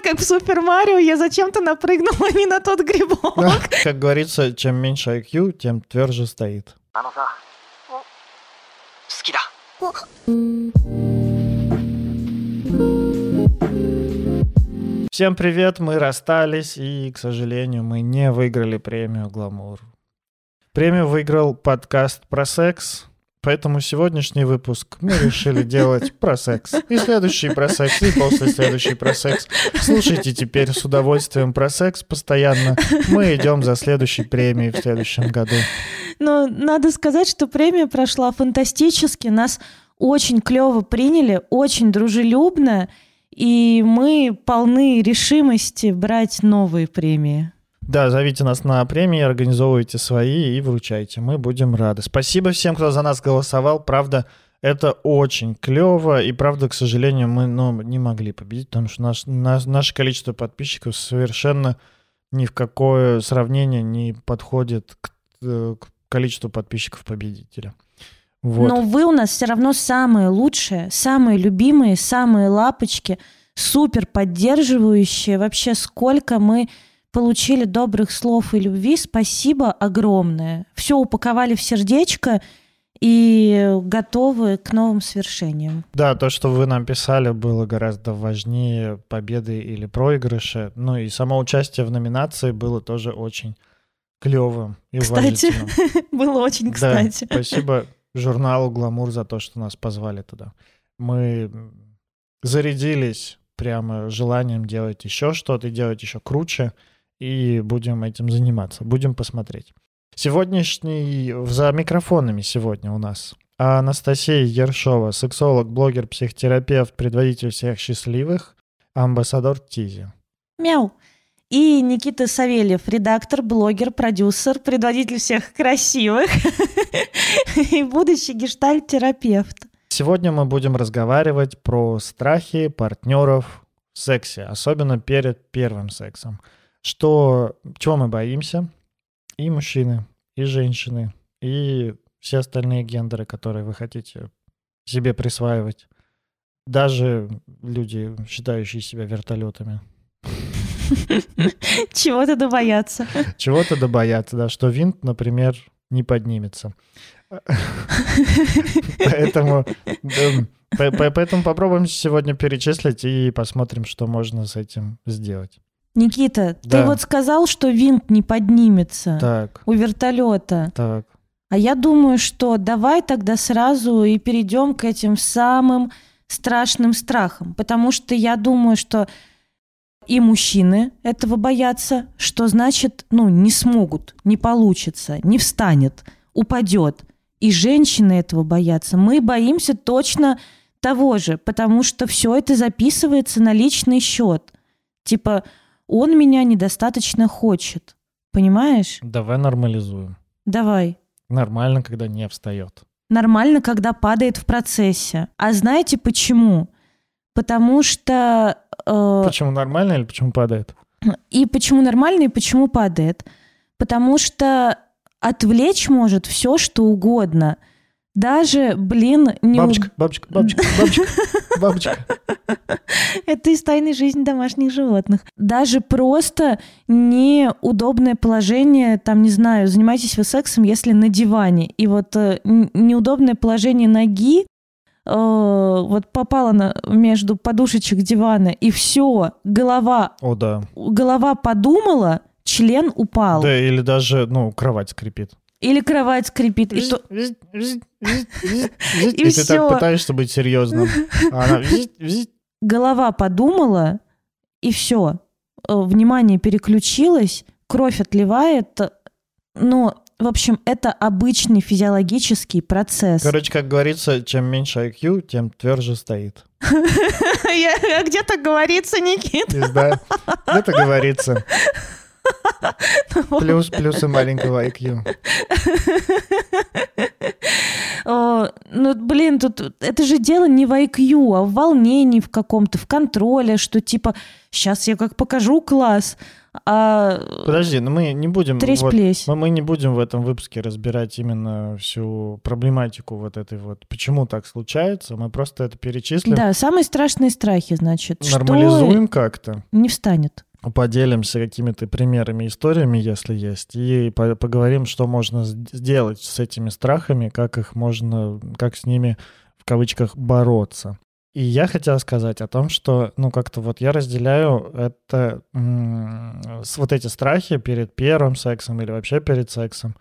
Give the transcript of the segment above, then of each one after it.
как в Супер Марио, я зачем-то напрыгнула не на тот грибок. Как говорится, чем меньше IQ, тем тверже стоит. Всем привет, мы расстались, и, к сожалению, мы не выиграли премию «Гламур». Премию выиграл подкаст про секс, поэтому сегодняшний выпуск мы решили делать про секс. И следующий про секс, и после следующий про секс. Слушайте теперь с удовольствием про секс постоянно. Мы идем за следующей премией в следующем году. Но надо сказать, что премия прошла фантастически. Нас очень клево приняли, очень дружелюбно, и мы полны решимости брать новые премии. Да, зовите нас на премии, организовывайте свои и вручайте. Мы будем рады. Спасибо всем, кто за нас голосовал. Правда, это очень клево. И правда, к сожалению, мы ну, не могли победить, потому что наш, наш, наше количество подписчиков совершенно ни в какое сравнение не подходит к, э, к количеству подписчиков победителя. Вот. Но вы у нас все равно самые лучшие, самые любимые, самые лапочки, супер поддерживающие. Вообще, сколько мы получили добрых слов и любви, спасибо огромное. Все упаковали в сердечко и готовы к новым свершениям. Да, то, что вы нам писали, было гораздо важнее победы или проигрыша. Ну и само участие в номинации было тоже очень клевым и Кстати, было очень Да, кстати. спасибо журналу «Гламур» за то, что нас позвали туда. Мы зарядились прямо желанием делать еще что-то, делать еще круче, и будем этим заниматься, будем посмотреть. Сегодняшний, за микрофонами сегодня у нас Анастасия Ершова, сексолог, блогер, психотерапевт, предводитель всех счастливых, амбассадор Тизи. Мяу. И Никита Савельев, редактор, блогер, продюсер, предводитель всех красивых и будущий гештальт-терапевт. Сегодня мы будем разговаривать про страхи партнеров в сексе, особенно перед первым сексом. Что, чего мы боимся, и мужчины, и женщины, и все остальные гендеры, которые вы хотите себе присваивать. Даже люди, считающие себя вертолетами. Чего-то да бояться. Чего-то да боятся, да, что винт, например, не поднимется. Поэтому, по- по- поэтому попробуем сегодня перечислить и посмотрим, что можно с этим сделать. Никита, ты Да. вот сказал, что винт не поднимется Так, у вертолета. так. А я думаю, что давай тогда сразу и перейдем к этим самым страшным страхам. Потому что я думаю, что и мужчины этого боятся, что значит, ну, не смогут, не получится, не встанет, упадет. И женщины этого боятся. Мы боимся точно того же, потому что все это записывается на личный счет. Типа, он меня недостаточно хочет. Понимаешь? Давай нормализуем. Давай. Нормально, когда не встает. нормально, когда падает в процессе. А знаете почему? Потому что... э, Почему нормально или почему падает? и почему нормально, и почему падает? Потому что отвлечь может все, что угодно. Даже, блин, не... Бабочка, бабочка, бабочка, бабочка, бабочка. Это из тайной жизни домашних животных. Даже просто неудобное положение, там, не знаю, занимаетесь вы сексом, если на диване. И вот э, неудобное положение ноги э, вот попало на, между подушечек дивана, и все, голова, О, да. голова подумала, член упал. Да, или даже, ну, кровать скрипит. Или кровать скрипит. И то- И И ты так пытаешься быть серьезным. А она... голова подумала, и все. Внимание переключилось, кровь отливает. Но, в общем, это обычный физиологический процесс. Короче, как говорится, чем меньше IQ, тем тверже стоит. Я- Где-то говорится, Никит. Не знаю. Это говорится. Плюс, плюсы маленького IQ. Ну, блин, тут это же дело не в IQ, а в волнении в каком-то, в контроле, что типа сейчас я как покажу класс, а Подожди, но мы не будем... вот, мы, мы не будем в этом выпуске разбирать именно всю проблематику вот этой вот, почему так случается. Мы просто это перечислим, Да, самые страшные страхи, значит, нормализуем как-то. что не встанет. Поделимся какими-то примерами, историями, если есть, и по- поговорим, что можно сделать с этими страхами, как их можно, как с ними в кавычках бороться. И я хотел сказать о том, что, ну, как-то вот я разделяю это, вот эти страхи перед первым сексом или вообще перед сексом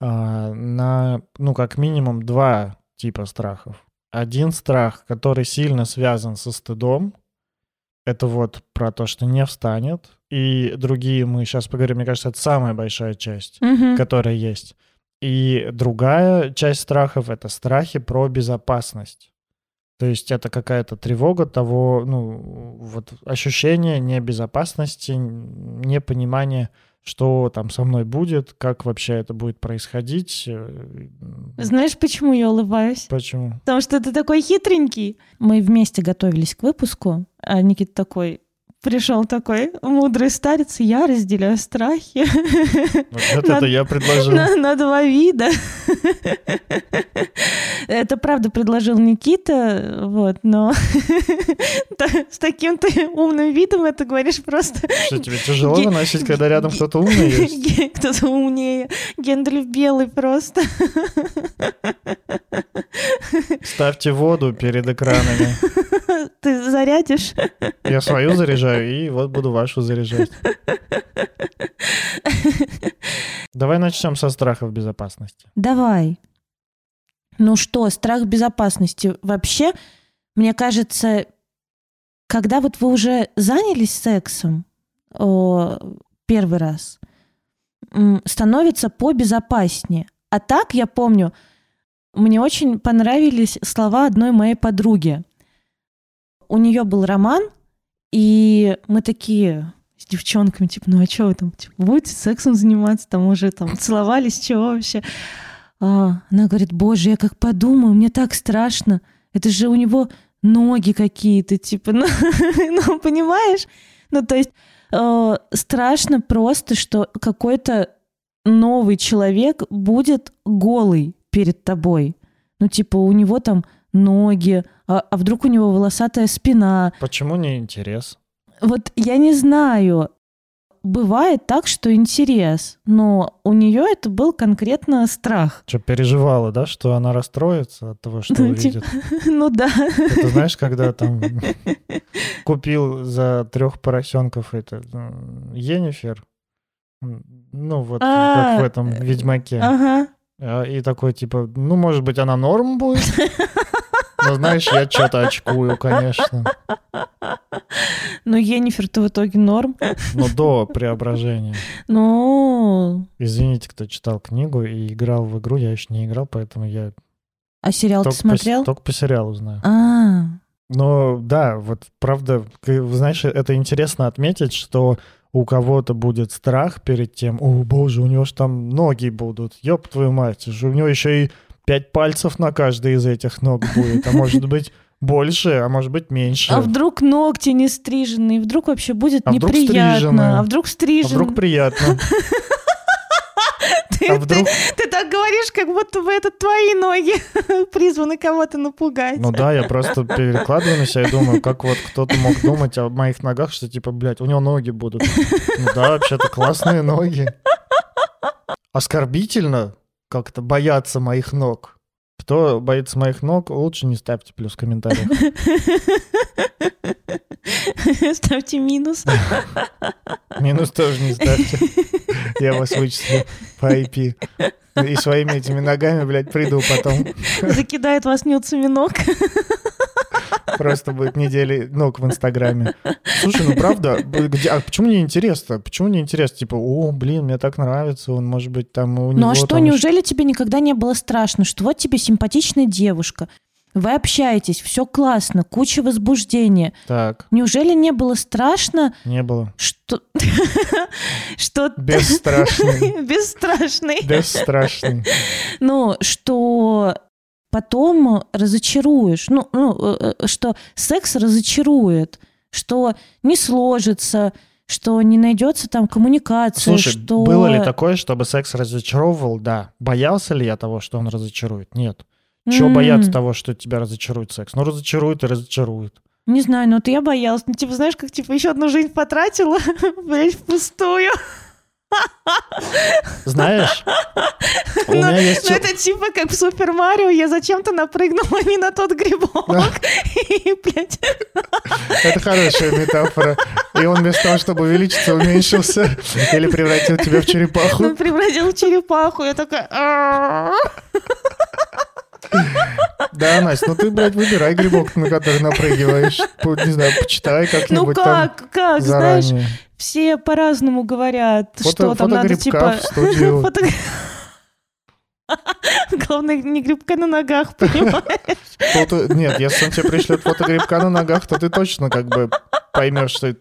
а, на, ну, как минимум два типа страхов. Один страх, который сильно связан со стыдом, это вот про то, что не встанет. И другие мы сейчас поговорим, мне кажется, это самая большая часть, Мгм. которая есть. И другая часть страхов — это страхи про безопасность. То есть это какая-то тревога того, ну, вот ощущение небезопасности, непонимание, что там со мной будет, как вообще это будет происходить. э, Знаешь, почему я улыбаюсь? Почему? Потому что ты такой хитренький. Мы вместе готовились к выпуску, а Никита такой пришел такой мудрый старец, я разделяю страхи Вот это, я предложил. на, на два вида. Это правда предложил Никита, вот, но с таким ты умным видом это говоришь просто Что тебе тяжело выносить, когда рядом кто-то умный есть? Кто-то умнее. Гендель белый просто. Ставьте воду перед экранами. Ты зарядишь? Я свою заряжаю, и вот буду вашу заряжать. Давай начнем со страхов безопасности. Давай. Ну что, страх безопасности. Вообще, мне кажется, когда вот вы уже занялись сексом о, первый раз, становится побезопаснее. А так, я помню, мне очень понравились слова одной моей подруги. У нее был роман, и мы такие с девчонками, типа, ну а что вы там, типа, будете сексом заниматься, там уже там целовались, чего вообще? А, она говорит, боже, я как подумаю, мне так страшно. Это же у него ноги какие-то, типа, ну, ну, понимаешь? Ну, то есть э, страшно просто, что какой-то новый человек будет голый перед тобой. Ну, типа, у него там ноги, а, а вдруг у него волосатая спина. Почему не интерес? Вот я не знаю, бывает так, что интерес, но у нее это был конкретно страх. Что, переживала, да, что она расстроится от того, что Ну, увидит? Ну да. Это знаешь, когда там купил за трех поросенков это м, Енифер, ну вот А, как в этом Ведьмаке. Ага. А, И такой, типа, ну, может быть, она норм будет? Но знаешь, я что-то очкую, конечно. Но Енифер-то в итоге норм. Но до преображения. Ну, Извините, кто читал книгу и играл в игру, я еще не играл, поэтому я а сериал ты смотрел? только по сериалу знаю. А, Но да, вот правда, знаешь, это интересно отметить, что у кого-то будет страх перед тем, о боже, у него же там ноги будут, ёб твою мать, у него еще и пять пальцев на каждой из этих ног будет, а может быть больше, а может быть меньше. а вдруг ногти не стриженные, вдруг вообще будет А вдруг неприятно, стрижены? а вдруг А стрижен. вдруг приятно? ты, А вдруг... ты- ты так говоришь, как будто бы это твои ноги призваны кого-то напугать. Ну да, я просто перекладываю на себя и думаю, как вот кто-то мог думать о моих ногах, что типа, блядь, у него ноги будут. Ну да, вообще-то классные ноги. Оскорбительно как-то бояться моих ног. Кто боится моих ног, лучше не ставьте плюс в комментариях. Ставьте минус. Минус тоже не ставьте. Я вас вычислю по IP. И своими этими ногами, блядь, приду потом. Закидает вас нюцами ног. Просто будет недели ног в Инстаграме. Слушай, ну правда, где- а почему не интересно? Почему не интересно? Типа, о, блин, мне так нравится, он может быть там у него Ну а что, там неужели тебе никогда не было страшно, что вот тебе симпатичная девушка, вы общаетесь, все классно, куча возбуждения. Так, Неужели не было страшно, не было. что... что... Бесстрашный. Бесстрашный. Бесстрашный. Ну, что потом разочаруешь. Ну, ну, э, э, что секс разочарует, что не сложится, что не найдется там коммуникация, Слушай, что... было ли такое, чтобы секс разочаровывал? Да. Боялся ли я того, что он разочарует? Нет. Чего М, бояться того, что тебя разочарует секс? Ну, разочарует и разочарует. Не знаю, но вот я боялась. Ну, типа, знаешь, как, типа, еще одну жизнь потратила, блядь, впустую. Знаешь, у Ну, меня есть... Ну, это типа как в Супер Марио, я зачем-то напрыгнула не на тот грибок. И, блядь, Это хорошая метафора. И он вместо того, чтобы увеличиться, уменьшился или превратил тебя в черепаху. он превратил в черепаху. Я такая... Да, Настя, ну ты, блядь, выбирай грибок, на который напрыгиваешь. Не знаю, почитай Ну как-нибудь там как, как, знаешь, заранее. все по-разному говорят, Фото- что там надо, типа... фото- Главное, не грибка на ногах, понимаешь? Нет, если он тебе пришлет фото грибка на ногах, то ты точно как бы поймешь, что это,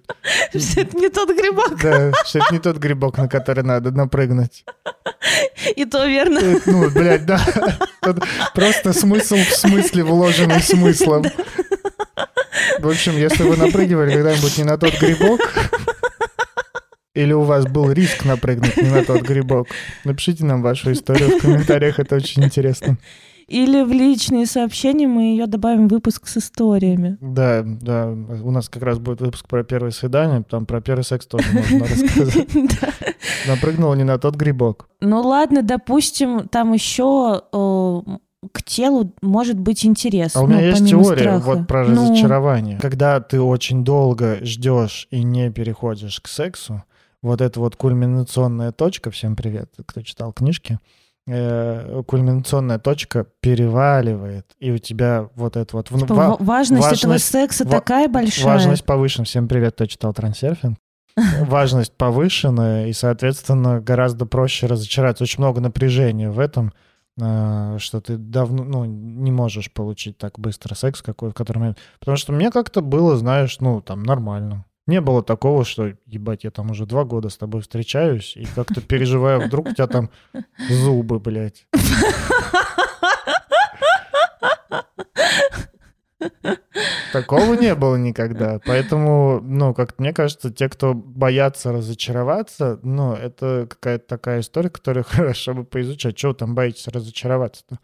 Что это не тот грибок. да, что это не тот грибок, на который надо напрыгнуть. И то верно. Э, Ну, блядь, да. Просто смысл в смысле, вложенный смыслом. В общем, если вы напрыгивали когда-нибудь не на тот грибок, или у вас был риск напрыгнуть не на тот грибок, напишите нам вашу историю в комментариях, это очень интересно. Или в личные сообщения мы ее добавим в выпуск с историями. Да, да, у нас как раз будет выпуск про первое свидание, там про первый секс тоже можно рассказать. Да. Напрыгнула не на тот грибок. Ну ладно, допустим, там еще э, к телу может быть интерес. А у меня ну, есть теория страха. вот про Ну, разочарование. Когда ты очень долго ждешь и не переходишь к сексу, вот эта вот кульминационная точка, всем привет, кто читал книжки, э, кульминационная точка переваливает, и у тебя вот это вот... типа, ва- ва- важность, этого важность- секса ва- такая большая. Важность повышена. Всем привет, кто читал трансерфинг. Важность повышена, и, соответственно, гораздо проще разочароваться. Очень много напряжения в этом, э, что ты давно ну, не можешь получить так быстро секс, какой, в котором... я- Потому что мне как-то было, знаешь, ну, там, нормально. Не было такого, что, ебать, я там уже два года с тобой встречаюсь, и как-то переживаю, вдруг у тебя там зубы, блядь. Такого не было никогда. Поэтому, ну, как мне кажется, те, кто боятся разочароваться, ну, это какая-то такая история, которую хорошо бы поизучать. Чего там боитесь разочароваться-то?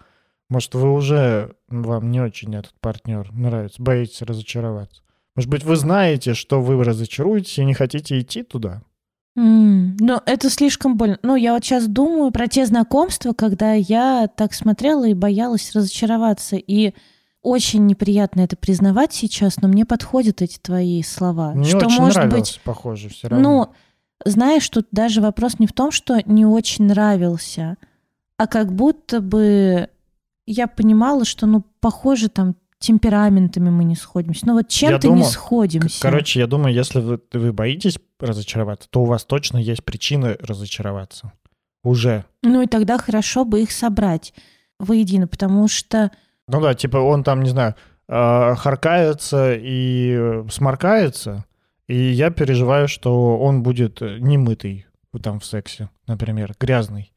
Может, вы уже, вам не очень этот партнер нравится, боитесь разочароваться? Может быть, вы знаете, что вы разочаруетесь и не хотите идти туда? М, Ну, это слишком больно. Ну, я вот сейчас думаю про те знакомства, когда я так смотрела и боялась разочароваться. И очень неприятно это признавать сейчас, но мне подходят эти твои слова. Мне что, очень может нравилось, быть, похоже, все равно. ну, знаешь, тут даже вопрос не в том, что не очень нравился, а как будто бы я понимала, что, ну, похоже, там темпераментами мы не сходимся. Ну, вот чем-то не сходимся. Короче, я думаю, если вы, вы боитесь разочароваться, то у вас точно есть причины разочароваться. Уже. Ну, и тогда хорошо бы их собрать воедино, потому что Ну да, типа он там, не знаю, э, харкается и э, сморкается, и я переживаю, что он будет э, немытый там в сексе, например, грязный.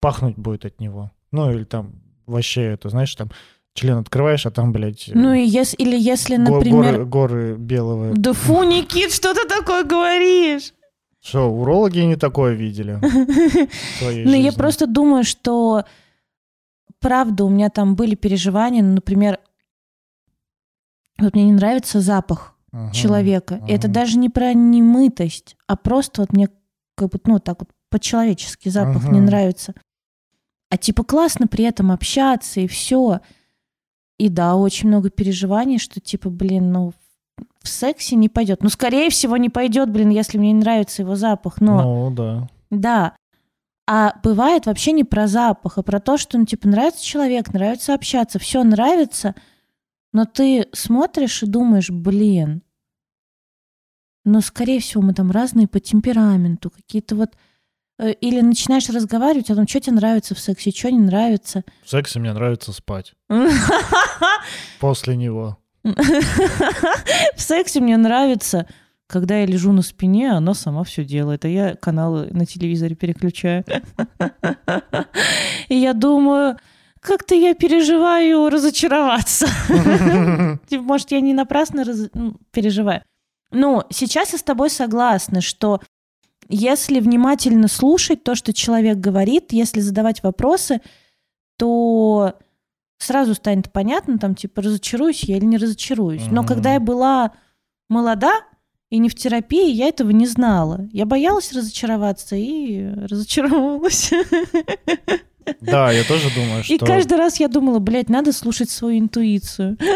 Пахнуть будет от него. Ну или там вообще это, знаешь, там член открываешь, а там, блядь, э, Ну и если, или если, например... горы, горы белого. Да фу, Никит, что ты такое говоришь? Что, урологи не такое видели Ну, я просто думаю, что правда, у меня там были переживания, ну, например, вот мне не нравится запах Мгм, человека. И это даже не про немытость, а просто вот мне как бы, ну, так вот по-человечески запах не Мгм. нравится. А типа классно при этом общаться и все. И да, очень много переживаний, что типа, блин, ну, в сексе не пойдет. Ну, скорее всего, не пойдет, блин, если мне не нравится его запах. Но Ну, да. да. А бывает вообще не про запах, а про то, что, ну, типа, нравится человек, нравится общаться, все нравится, но ты смотришь и думаешь, блин, но, скорее всего, мы там разные по темпераменту, какие-то вот... э, Или начинаешь разговаривать о том, что тебе нравится в сексе, что не нравится. В сексе мне нравится спать. После него. В сексе мне нравится, когда я лежу на спине, она сама все делает, а я каналы на телевизоре переключаю. И я думаю, как-то я переживаю разочароваться. Типа, Может, я не напрасно м, переживаю. Ну, сейчас я с тобой согласна, что если внимательно слушать то, что человек говорит, если задавать вопросы, то сразу станет понятно, там, типа, разочаруюсь я или не разочаруюсь. Но Мгм. когда я была молода и не в терапии, я этого не знала. Я боялась разочароваться и разочаровалась. Да, я тоже думаю, что... И каждый раз я думала, блядь, надо слушать свою интуицию.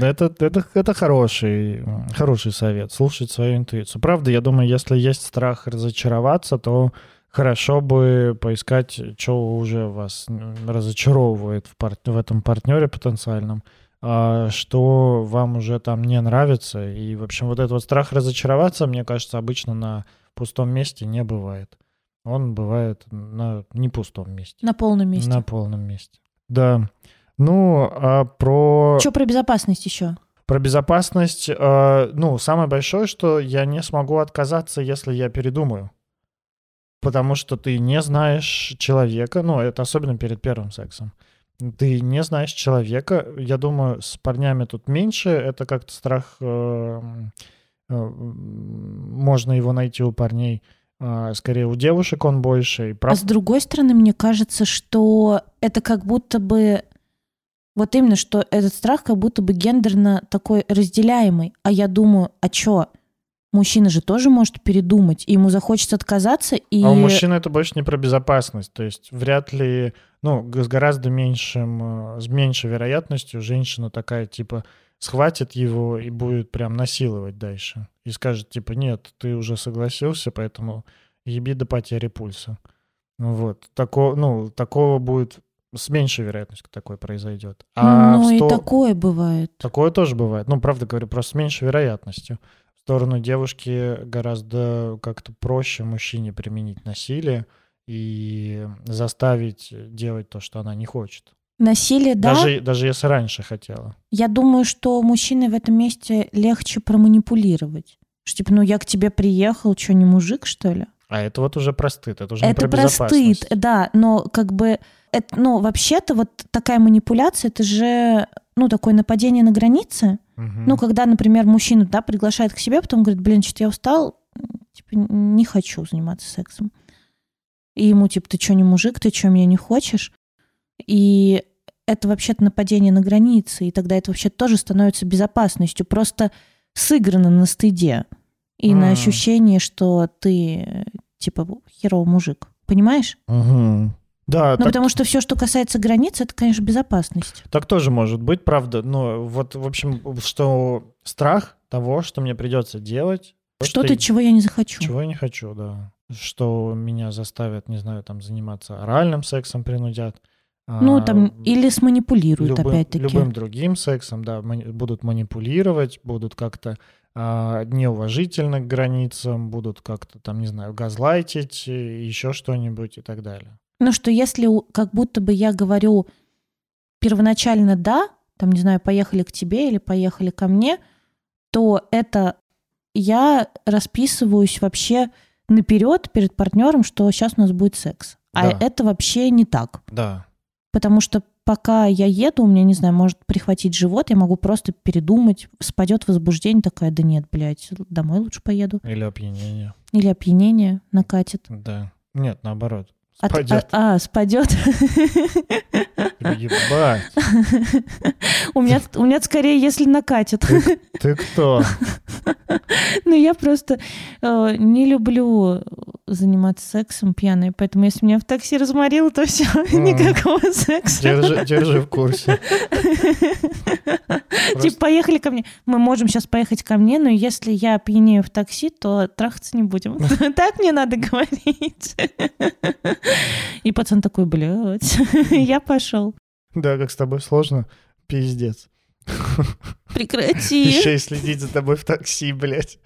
Это, это, это хороший, хороший совет, слушать свою интуицию. Правда, я думаю, если есть страх разочароваться, то хорошо бы поискать, что уже вас разочаровывает в, пар- в этом партнере потенциальном, а что вам уже там не нравится. И, в общем, вот этот вот страх разочароваться, мне кажется, обычно на пустом месте не бывает. Он бывает на не пустом месте. На полном месте. На полном месте. Да. Ну, а про... Что про безопасность еще? Про безопасность, э, ну, самое большое, что я не смогу отказаться, если я передумаю. Потому что ты не знаешь человека, ну, это особенно перед первым сексом. Ты не знаешь человека. Я думаю, с парнями тут меньше. Это как-то страх... э, э, можно его найти у парней. А, Скорее, у девушек он больше. И А прав- с другой стороны, мне кажется, что это как будто бы... Вот именно, что этот страх как будто бы гендерно такой разделяемый. А я думаю, а чё? Мужчина же тоже может передумать, и ему захочется отказаться, и... А у мужчины это больше не про безопасность. То есть вряд ли, ну, с гораздо меньшим, э, с меньшей вероятностью женщина такая, типа, схватит его и будет прям насиловать дальше. И скажет, типа, нет, ты уже согласился, поэтому еби до потери пульса. Ну Вот. Такого, ну, такого будет с меньшей вероятностью такое произойдет. А ну в и сто- такое бывает. Такое тоже бывает. Ну, правда говорю, просто с меньшей вероятностью. В сторону девушки гораздо как-то проще мужчине применить насилие и заставить делать то, что она не хочет. Насилие, да, Даже, даже если раньше хотела. я думаю, что мужчине в этом месте легче проманипулировать. Что типа, ну я к тебе приехал, что, не мужик, что ли? А это вот уже про стыд, это уже не Это про про стыд, безопасность. да, но как бы, это, ну, вообще-то вот такая манипуляция, это же, ну, такое нападение на границы. Мгм. Ну, когда, например, мужчина, да, приглашает к себе, потом говорит, блин, что-то я устал, типа, не хочу заниматься сексом. И ему, типа, ты что, не мужик, ты что, меня не хочешь? И это вообще-то нападение на границы, и тогда это вообще тоже становится безопасностью, просто сыграно на стыде и на М. ощущении, что ты, типа, херовый мужик. Понимаешь? Мгм. Да, Ну, так, потому что все, что касается границ, это, конечно, безопасность. так тоже может быть, правда. Но вот, в общем, что страх того, что мне придется делать. то, Что-то, я- чего я не захочу. Чего я не хочу, да. Что меня заставят, не знаю, там заниматься оральным сексом, принудят. Ну, а, там, или сманипулируют, любым, опять-таки. любым другим сексом, да, будут манипулировать, будут как-то а, неуважительно к границам, будут как-то там, не знаю, газлайтить, и еще что-нибудь и так далее. Ну, что если как будто бы я говорю первоначально «да», там, не знаю, поехали к тебе или поехали ко мне, то это я расписываюсь вообще наперед перед партнером, что сейчас у нас будет секс. А Да. это вообще не так. Да. Потому что пока я еду, у меня, не знаю, может прихватить живот, я могу просто передумать, спадет возбуждение, такая, да нет, блядь, домой лучше поеду. Или опьянение. Или опьянение накатит. Да. Нет, наоборот. От- Спадет. А, а, спадет. Ебать. У меня, у меня скорее, если накатит. Ты кто? Но я просто э, не люблю заниматься сексом пьяной, поэтому если меня в такси разморило, то все, никакого секса. Держи, держи в курсе. Типа, поехали ко мне. Мы можем сейчас поехать ко мне, но если я пьянею в такси, то трахаться не будем. Так мне надо говорить. И пацан такой, блядь, я пошел. Да, как с тобой сложно. Пиздец. Прекрати. Еще и следить за тобой в такси, блядь.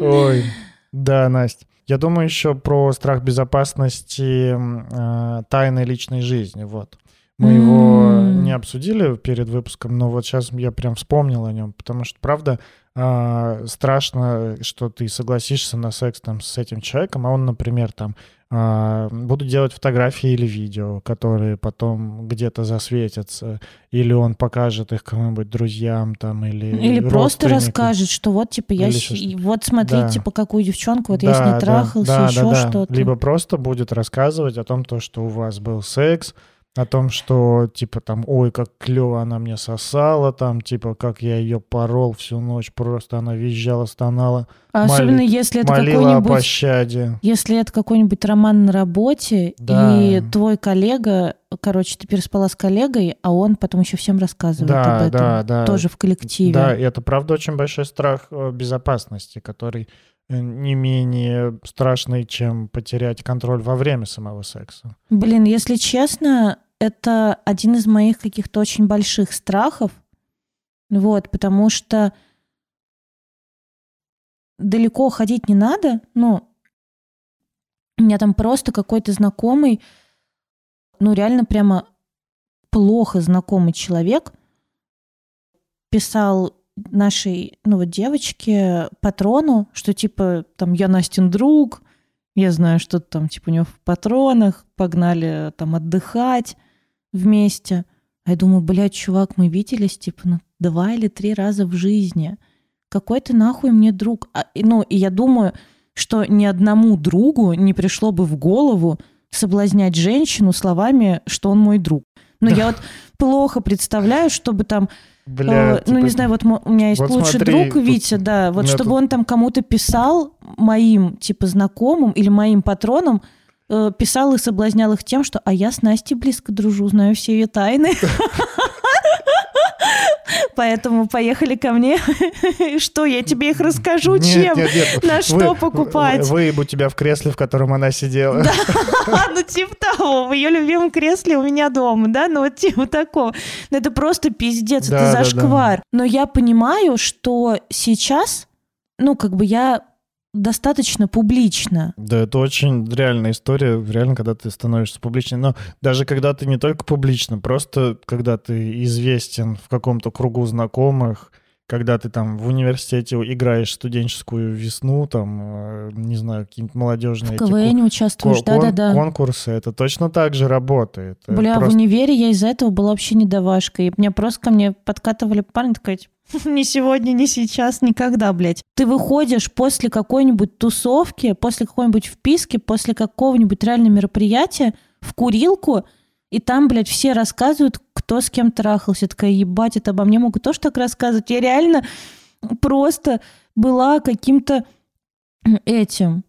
Ой. Да, Настя. Я думаю еще про страх безопасности э, тайной личной жизни. Вот. Мы его М. не обсудили перед выпуском, но вот сейчас я прям вспомнил о нем, потому что, правда, а, страшно, что ты согласишься на секс там с этим человеком, а он, например, там буду делать фотографии или видео, которые потом где-то засветятся, или он покажет их кому-нибудь друзьям там, или Или просто расскажет, что вот, типа, я... Щ- вот смотри, Да. типа, какую девчонку, вот я с Да, ней да, трахался, да, еще да, да. что-то. Либо просто будет рассказывать о том, то, что у вас был секс, о том, что, типа, там, ой, как клево она мне сосала, там, типа, как я ее порол всю ночь, просто она визжала, стонала, А моли- особенно если это какой-нибудь... пощаде. Если это какой-нибудь роман на работе, Да. и твой коллега, короче, ты переспала с коллегой, а он потом еще всем рассказывает об Да, этом. да, да. Тоже в коллективе. Да, и это, правда, очень большой страх э, безопасности, который не менее страшный, чем потерять контроль во время самого секса. Блин, если честно, это один из моих каких-то очень больших страхов. Вот, потому что далеко ходить не надо. Ну, у меня там просто какой-то знакомый, ну, реально прямо плохо знакомый человек писал нашей, ну, вот девочке, патрону, что типа, там, я Настин друг, я знаю, что там, типа, у него в патронах, погнали там отдыхать вместе. А я думаю, блядь, чувак, мы виделись, типа, ну, два или три раза в жизни. Какой ты нахуй мне друг? А, ну, и я думаю, что ни одному другу не пришло бы в голову соблазнять женщину словами, что он мой друг. Ну, я вот плохо представляю, чтобы там Бля, Э, ну, типа, не знаю, вот у меня есть вот лучший смотри, друг тут Витя, да, вот чтобы тут- он там кому-то писал, моим, типа, знакомым или моим патронам, э, писал и соблазнял их тем, что «а я с Настей близко дружу, знаю все ее тайны». Поэтому поехали ко мне. Что, я тебе их расскажу, Нет, чем? нет, нет. На что покупать? Выебу тебя в кресле, в котором она сидела. Ну, типа того, в ее любимом кресле у меня дома, да, ну вот типа такого. Ну, это просто пиздец, Да, это да, да. зашквар. Но я понимаю, что сейчас, ну, как бы я достаточно публично. Да, это очень реальная история, реально, когда ты становишься публичным. Но даже когда ты не только публично, просто когда ты известен в каком-то кругу знакомых, когда ты там в университете играешь студенческую весну, там, э, не знаю, какие-нибудь молодежные В эти КВН ко- участвуешь, кон- да-да-да. конкурсы, это точно так же работает. Э, Бля, в просто- универе я из-за этого была вообще недовашка. И мне просто ко мне подкатывали парни, такая, типа, ни сегодня, ни сейчас, никогда, блядь. Ты выходишь после какой-нибудь тусовки, после какой-нибудь вписки, после какого-нибудь реального мероприятия в курилку, и там, блядь, все рассказывают, кто с кем трахался. Такая, ебать, это обо мне могут тоже так рассказывать. Я реально просто была каким-то этим.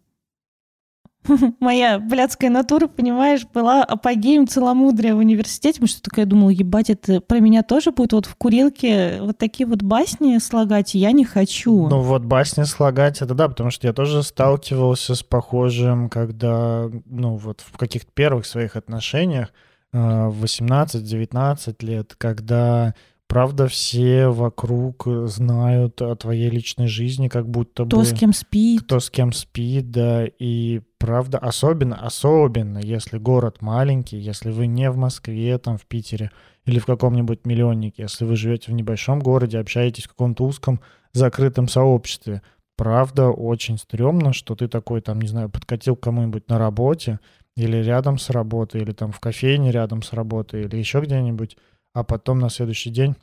Моя блядская натура, понимаешь, была апогеем целомудрия в университете, потому что такая думала, ебать, это про меня тоже будет вот в курилке вот такие вот басни слагать, я не хочу. Ну вот басни слагать, это да, потому что я тоже сталкивался с похожим, когда, ну вот в каких-то первых своих отношениях, 18-19 лет, когда, правда, все вокруг знают о твоей личной жизни, как будто Кто бы... с кем спит. кто с кем спит, да, и правда, особенно, особенно, если город маленький, если вы не в Москве, там, в Питере, или в каком-нибудь миллионнике, если вы живете в небольшом городе, общаетесь в каком-то узком закрытом сообществе, правда, очень стрёмно, что ты такой, там, не знаю, подкатил кому-нибудь на работе, или рядом с работой, или там в кофейне рядом с работой, или еще где-нибудь, а потом на следующий день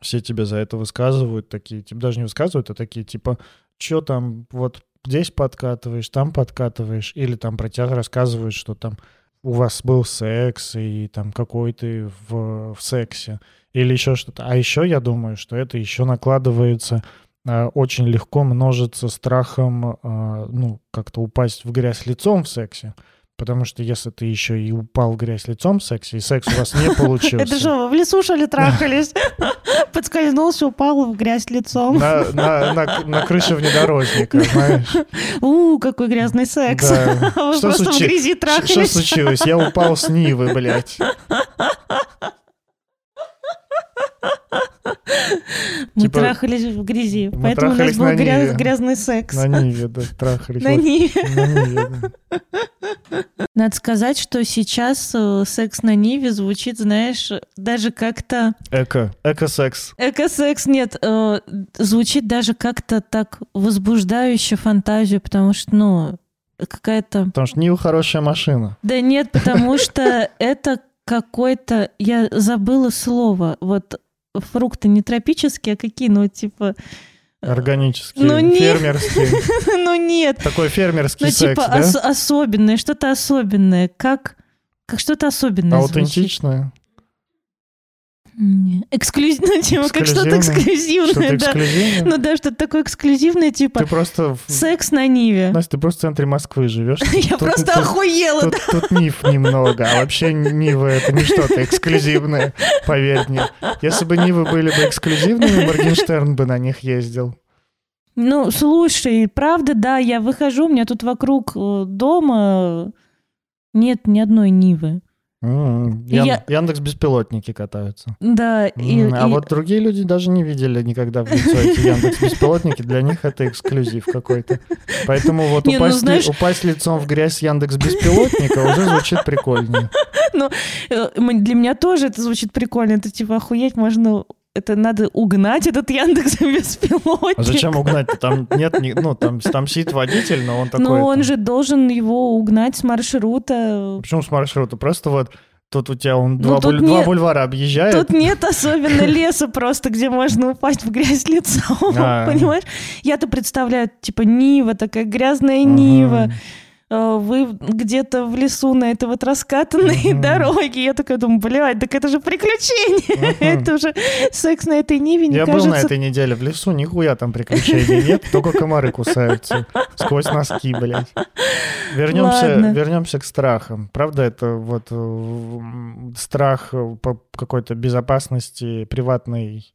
все тебе за это высказывают, такие, типа, даже не высказывают, а такие, типа, что там, вот здесь подкатываешь, там подкатываешь, или там про тебя рассказывают, что там у вас был секс, и там какой ты в, в сексе, или еще что-то. А еще я думаю, что это еще накладывается а, очень легко множится страхом, а, ну, как-то упасть в грязь лицом в сексе. Потому что если ты еще и упал в грязь лицом в сексе, и секс у вас не получился... Это что, вы в лесу, что ли, трахались? Подскользнулся, упал в грязь лицом. На, на, на, на крыше внедорожника, знаешь. У, какой грязный секс. Да. Вы Что просто в грязи Ш- Что трахались. случилось? Я упал с Нивы, блядь. Мы Типа, трахались в грязи, поэтому у нас трахались был гряз- грязный секс. На Ниве, да, трахались. На Вот, Ниве. На Ниве, да. Надо сказать, что сейчас э, секс на Ниве звучит, знаешь, даже как-то... Эко. Эко-секс. Эко-секс, нет, э, звучит даже как-то так возбуждающе фантазию, потому что, ну, какая-то... Потому что Нива хорошая машина. Да нет, потому что это какой-то... Я забыла слово. Вот фрукты не тропические, а какие, ну, типа... Органический, Ну, фермерский. Ну нет, Такой фермерский ну секс, типа да? ос- особенное, что-то особенное, как... Как что-то особенное звучит. Аутентичное. Не. Эксклюзивное, типа, как что-то Эксклюзивное. Что-то да. эксклюзивное. Ну да, что-то такое эксклюзивное, типа Ты просто... в- секс на Ниве. Настя, ты просто в центре Москвы живешь. Я просто охуела, Тут, тут Нив немного, а вообще Нива это не что-то эксклюзивное, поверь мне. Если бы Нивы были бы эксклюзивными, Моргенштерн бы на них ездил. Ну, слушай, правда, да, я выхожу, у меня тут вокруг э, дома нет ни одной Нивы. М, Я- Ян- Яндекс беспилотники катаются. Да, и, А и- вот другие люди даже не видели никогда в лицо эти Яндекс беспилотники. Для них это эксклюзив какой-то. Поэтому вот Не, ну, упасть, ли- знаешь- упасть лицом в грязь Яндекс беспилотника уже звучит прикольнее. э, м- для меня тоже это звучит прикольно. Это типа охуеть, можно... Это надо угнать этот Яндекс беспилотник. А зачем угнать? Там нет, ну там, там сидит водитель, но он такой. Но он там, же должен его угнать с маршрута. Почему с маршрута? Просто вот тут у тебя он Ну, два, буль- два нет- бульвара объезжает. Тут нет особенно леса просто, где можно упасть в грязь лицом, А. понимаешь? Я-то представляю, типа, Нива, такая грязная. Нива, вы где-то в лесу на этой вот раскатанной Мгм. дороге. Я такая думаю, блядь, так это же приключение. Мгм. Это уже секс на этой Ниве, не Я был на кажется... этой неделе в лесу, нихуя там приключений нет, только комары кусаются сквозь носки, блядь. Вернемся, Ладно. вернемся к страхам. Правда, это вот э, страх э, по какой-то безопасности приватной,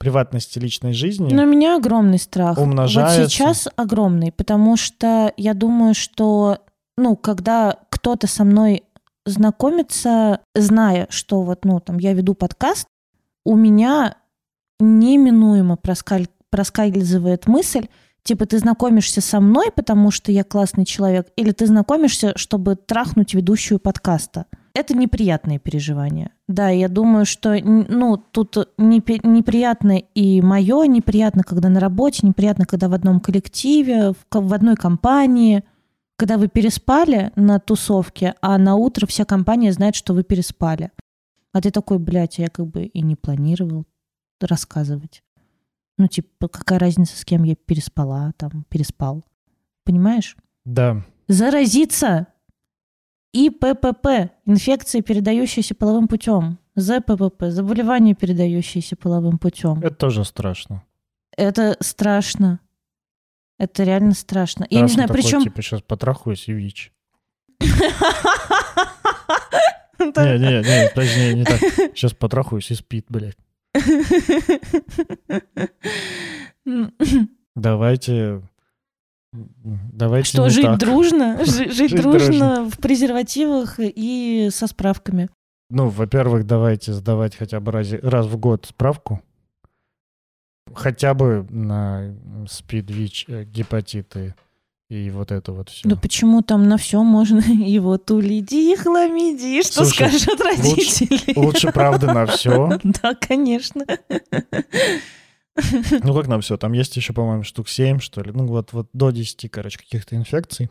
приватности личной жизни. Но у меня огромный страх. Умножается. Вот сейчас огромный, потому что я думаю, что, ну, когда кто-то со мной знакомится, зная, что вот, ну, там, я веду подкаст, у меня неминуемо проскаль- проскальзывает мысль, типа, ты знакомишься со мной, потому что я классный человек, или ты знакомишься, чтобы трахнуть ведущую подкаста. Это неприятные переживания. Да, я думаю, что, ну, тут неприятно и мое, неприятно, когда на работе, неприятно, когда в одном коллективе, в, ко- в одной компании, когда вы переспали на тусовке, а на утро вся компания знает, что вы переспали. А ты такой, блядь, я как бы и не планировал рассказывать. Ну, типа, какая разница, с кем я переспала, там, переспал. Понимаешь? Да. Заразиться ИППП, инфекция, передающаяся половым путем. ЗППП, заболевание, передающееся половым путем. Это тоже страшно. Это страшно. Это реально страшно. Я не Страшно знаю, такой, причем... Типа, сейчас потрахаюсь и ВИЧ. Не, не, не, подожди, не, не так. Сейчас потрахаюсь и спит, блядь. Давайте... Давайте Что, жить так. дружно? Жи- Жить Жить дружно в презервативах и со справками. Ну, во-первых, давайте сдавать хотя бы раз, раз в год справку. Хотя бы на СПИД, ВИЧ, э, гепатиты и вот это вот все. Да почему там на все можно? И вот улиди, хламиди, что Слушай, скажут родители? Лучше правда на все. Да, конечно. Ну как на все? Там есть еще, по-моему, штук 7, что ли. Ну вот, вот до 10, короче, каких-то инфекций.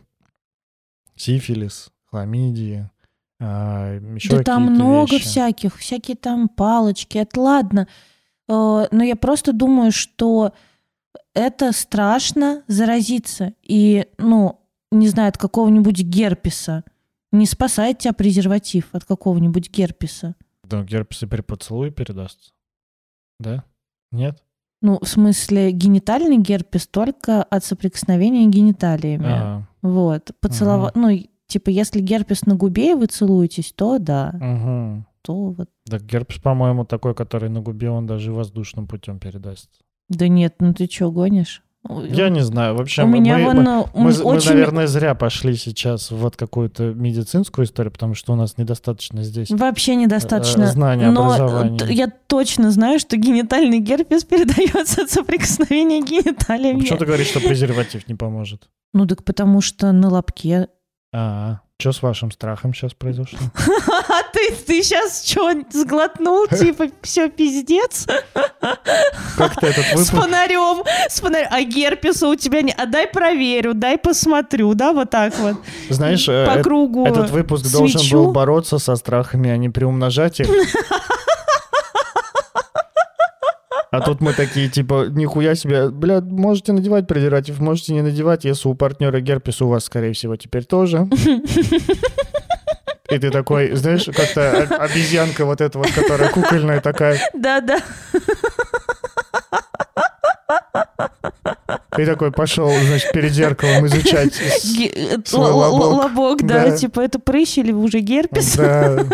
Сифилис, хламидия, а, еще Да там много вещи. всяких, всякие там палочки, это ладно. Э, Но я просто думаю, что это страшно заразиться. И, ну, не знаю, от какого-нибудь герпеса. Не спасает тебя презерватив от какого-нибудь герпеса. Да, герпес и при поцелуе передастся. Да? Нет? Ну, в смысле, генитальный герпес только от соприкосновения гениталиями. А, Вот. Поцеловать. Ну, и, типа, если герпес на губе, и вы целуетесь, то да. мгм. То вот. Так герпес, по-моему, такой, который на губе, он даже воздушным путем передастся. Да нет, ну ты чё, гонишь? Я не знаю. Вообще, У мы, меня мы- вон мы- э, мы, мы, очень... наверное, зря пошли сейчас в вот какую-то медицинскую историю, потому что у нас недостаточно здесь Вообще недостаточно. э, знания, Но образования. я точно знаю, что генитальный герпес передается от соприкосновения гениталиями. Почему ты говоришь, что презерватив не поможет? Ну так потому что на лобке А, Что с вашим страхом сейчас произошло? А ты, ты сейчас что, сглотнул, типа, все пиздец? Как ты этот С выпуск... фонарем, с фонарем. А герпеса у тебя не... А дай проверю, дай посмотрю, да, вот так вот. Знаешь, э, По э, кругу этот выпуск должен свечу. был бороться со страхами, а не приумножать их. А тут мы такие, типа, нихуя себе, бля, можете надевать презерватив, можете не надевать, если у партнера герпес, у вас, скорее всего, теперь тоже. И ты такой, знаешь, как-то обезьянка вот эта вот, которая кукольная такая, Да-да. И такой пошел, значит, перед зеркалом изучать. свой лобок. Лобок, да, типа это прыщ или уже герпес? Да,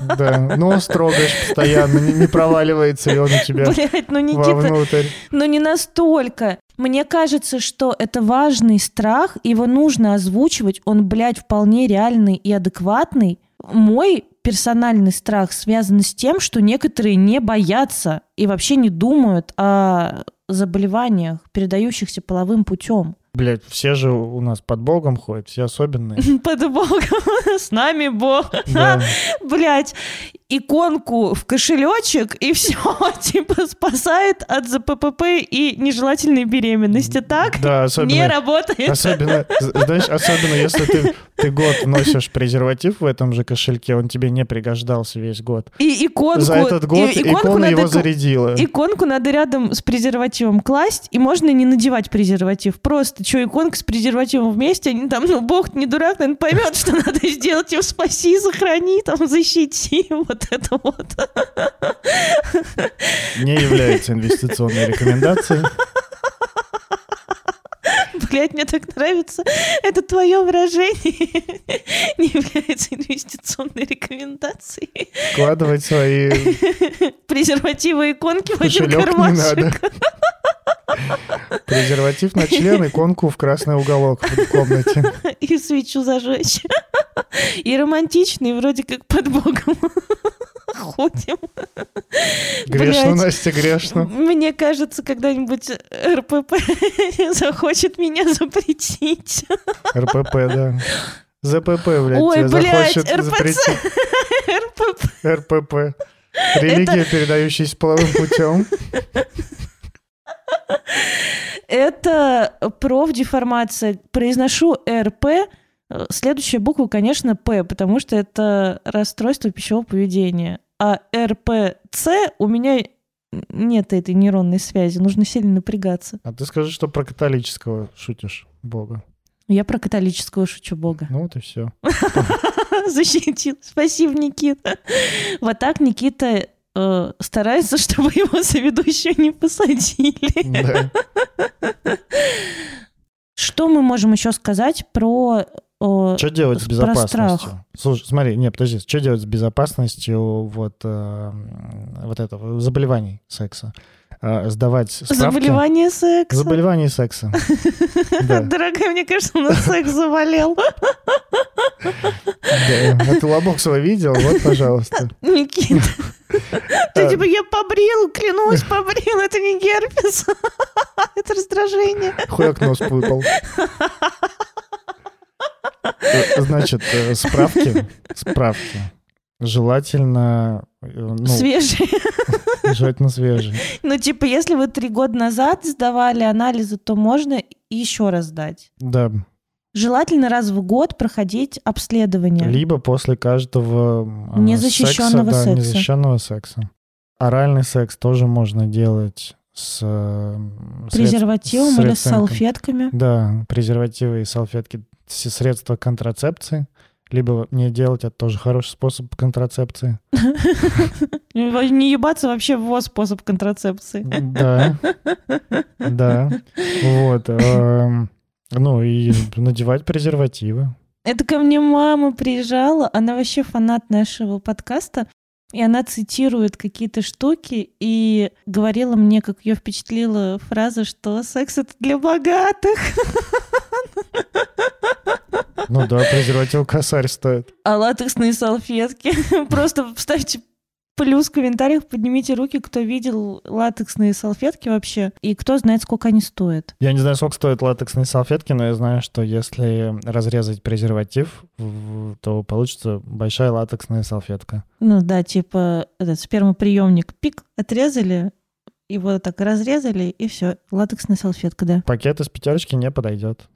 да, нос трогаешь постоянно, не, проваливается ли он у тебя Блять, ну Никита, ну не настолько. Мне кажется, что это важный страх, его нужно озвучивать, он, блядь, вполне реальный и адекватный. Мой персональный страх связан с тем, что некоторые не боятся и вообще не думают о заболеваниях, передающихся половым путем. Блять, все же у нас под Богом ходят, все особенные. Под Богом, с нами Бог. Да. Блять, иконку в кошелечек и все, типа спасает от ЗППП и нежелательной беременности. Так Да, не особенно, работает. особенно, знаешь, особенно если ты, ты год носишь презерватив в этом же кошельке, он тебе не пригождался весь год. И иконку, За этот год и- иконку икона надо его зарядила. Иконку надо рядом с презервативом класть, и можно не надевать презерватив. Просто, что, иконка с презервативом вместе, они там, ну, бог не дурак, наверное, поймет, что надо сделать, его спаси, сохрани, там, защити, вот это вот. Не является инвестиционной рекомендацией. Блять, мне так нравится. Это твое выражение не является инвестиционной рекомендацией. Вкладывать свои Презервативы иконки в один кошелек не кармашек. надо. Презерватив на член, иконку в красный уголок в комнате. И свечу зажечь. И романтичный, вроде как под Богом ходим. Грешно, Блядь. Настя, грешно. Мне кажется, когда-нибудь РПП захочет меня запретить. РПП, да. ЗПП, блядь, Ой, блядь, захочет РПЦ. запретить. РПП. РПП. Религия, передающаяся половым путем. Это профдеформация. Произношу РП. э, Следующая буква, конечно, П, потому что это расстройство пищевого поведения. А РПЦ у меня нет этой нейронной связи. Нужно сильно напрягаться. А ты скажи, что про католического шутишь Бога. Я про католического шучу Бога. Ну вот и все. Защитил. Спасибо, Никита. Вот так Никита э, старается, чтобы его соведущую не посадили. Да. Что мы можем еще сказать про... э, Что делать с безопасностью? страх. Слушай, смотри, не, подожди, что делать с безопасностью вот, э, вот этого заболеваний секса? Э, сдавать справки? Заболевание секса. Заболеваний секса. Дорогая, мне кажется, у нас секс заболел. Ты лобок свой видел? Вот, пожалуйста. Никита. Ты А. типа, я побрил, клянусь, побрил, это не герпес. Это раздражение. Хуяк нос выпал. Э, Значит, э, справки, справки. Желательно, э, ну, Свежий. желательно свежие. Ну, типа, если вы три года назад сдавали анализы, то можно еще раз сдать. Да. Желательно раз в год проходить обследование. Либо после каждого э, Незащищенного секса, да, секса. незащищенного секса. Оральный секс тоже можно делать с э, Презервативом или с салфетками. Да, презервативы и салфетки, средства контрацепции. Либо не делать, это тоже хороший способ контрацепции. Не ебаться вообще во способ контрацепции. Да, да. Вот. эм, Ну и надевать презервативы. Это ко мне мама приезжала, она вообще фанат нашего подкаста, и она цитирует какие-то штуки и говорила мне, как ее впечатлила фраза, что секс это для богатых, Ну да, презерватив косарь стоит. а латексные салфетки просто вставьте Плюс в комментариях поднимите руки, кто видел латексные салфетки вообще, и кто знает, сколько они стоят. Я не знаю, сколько стоят латексные салфетки, но я знаю, что если разрезать презерватив, то получится большая латексная салфетка. Ну да, типа этот спермоприемник пик отрезали, его так разрезали, и все, латексная салфетка, да. Пакет из пятерочки не подойдет.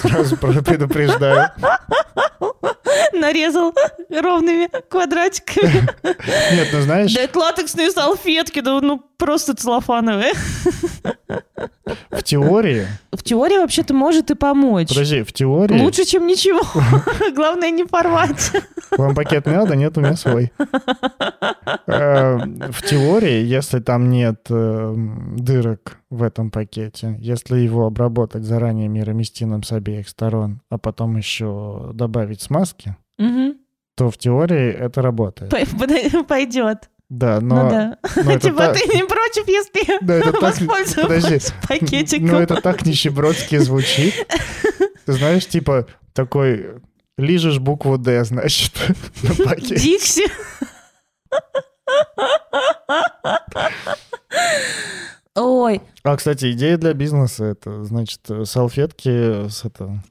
Сразу предупреждаю. Нарезал ровными квадратиками. Нет, ну знаешь, Да это латексные салфетки, да ну просто целлофановые. в теории, В теории вообще-то может и помочь. подожди, в теории Лучше, чем ничего. Главное не порвать. вам пакет надо, нет, у меня свой. Э, В теории, если там нет э, дырок в этом пакете, если его обработать заранее мироместином с обеих сторон, а потом еще добавить смазки, Мгм. то в теории это работает. Пойдет. Да, Ну но... да. но это Типа так- ты не против, если Да, это подожди. пакетиком? Ну, это так нищебродски звучит. Ты знаешь, типа, такой, лижешь букву «Д», значит, на пакете. Дикси. Ой, А, кстати, идея для бизнеса — это, значит, салфетки с это...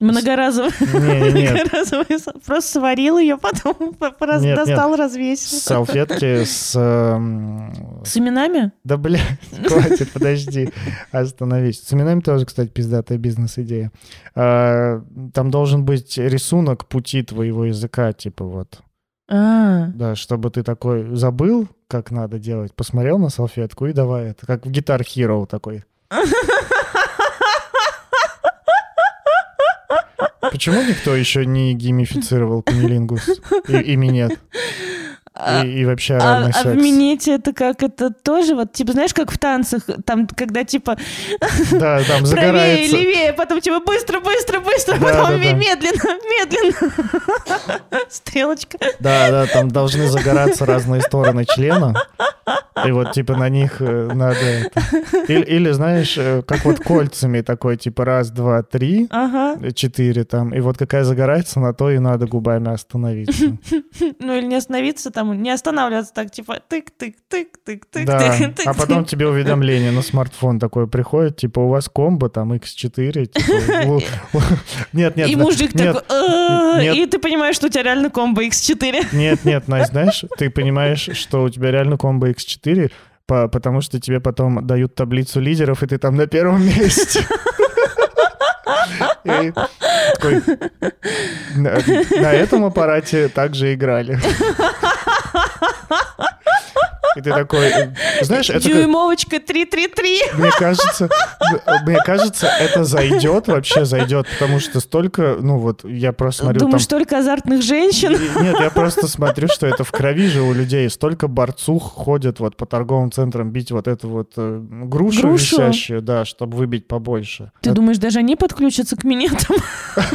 многоразовый. Не-не-не, Многоразовый. с- Просто сварил ее, потом нет. достал, развесил. салфетки с... эм, С именами? Да, бля, хватит, подожди, остановись. С именами тоже, кстати, пиздатая бизнес-идея. А, Там должен быть рисунок пути твоего языка, типа вот. А, Да, чтобы ты такой забыл, как надо делать, посмотрел на салфетку и давай это. Как в Guitar Hero такой. Почему никто еще не геймифицировал кунилингус? И, ими нет. А- И, и вообще а, оральный а в секс. минете это как это тоже вот типа знаешь как в танцах там когда типа Да, там правее левее потом типа быстро быстро быстро Да, потом да, да. медленно медленно стрелочка Да, да, там должны загораться разные стороны члена. И вот, типа, на них э, надо это. Или, или, знаешь, э, как вот кольцами такой, типа, раз, два, три, ага четыре там. И вот какая загорается, на то и надо губами остановиться. ну или не остановиться там не останавливаться так типа тык тык тык тык тык Да, тык а потом тебе уведомление на смартфон такое приходит, типа, у вас комбо, там, X4. типа, Нет, нет, и мужик такой нет. и ты понимаешь что у тебя реально комбо X4 Нет, нет, Настя, знаешь, ты понимаешь, что у тебя реально комбо X4, по- потому что тебе потом дают таблицу лидеров, и ты там на первом месте. И такой, на, на этом аппарате также играли. И ты такой, знаешь, это дюймовочка 333 мне кажется, мне кажется, это зайдет, вообще зайдет, потому что столько, ну вот, я просто смотрю там думаешь только азартных женщин Нет, я просто смотрю, что это в крови же у людей. Столько борцух ходят вот по торговым центрам бить вот эту вот э, грушу, Грушу? висящую, да, чтобы выбить побольше. Ты Это- думаешь, даже они подключатся к минетам?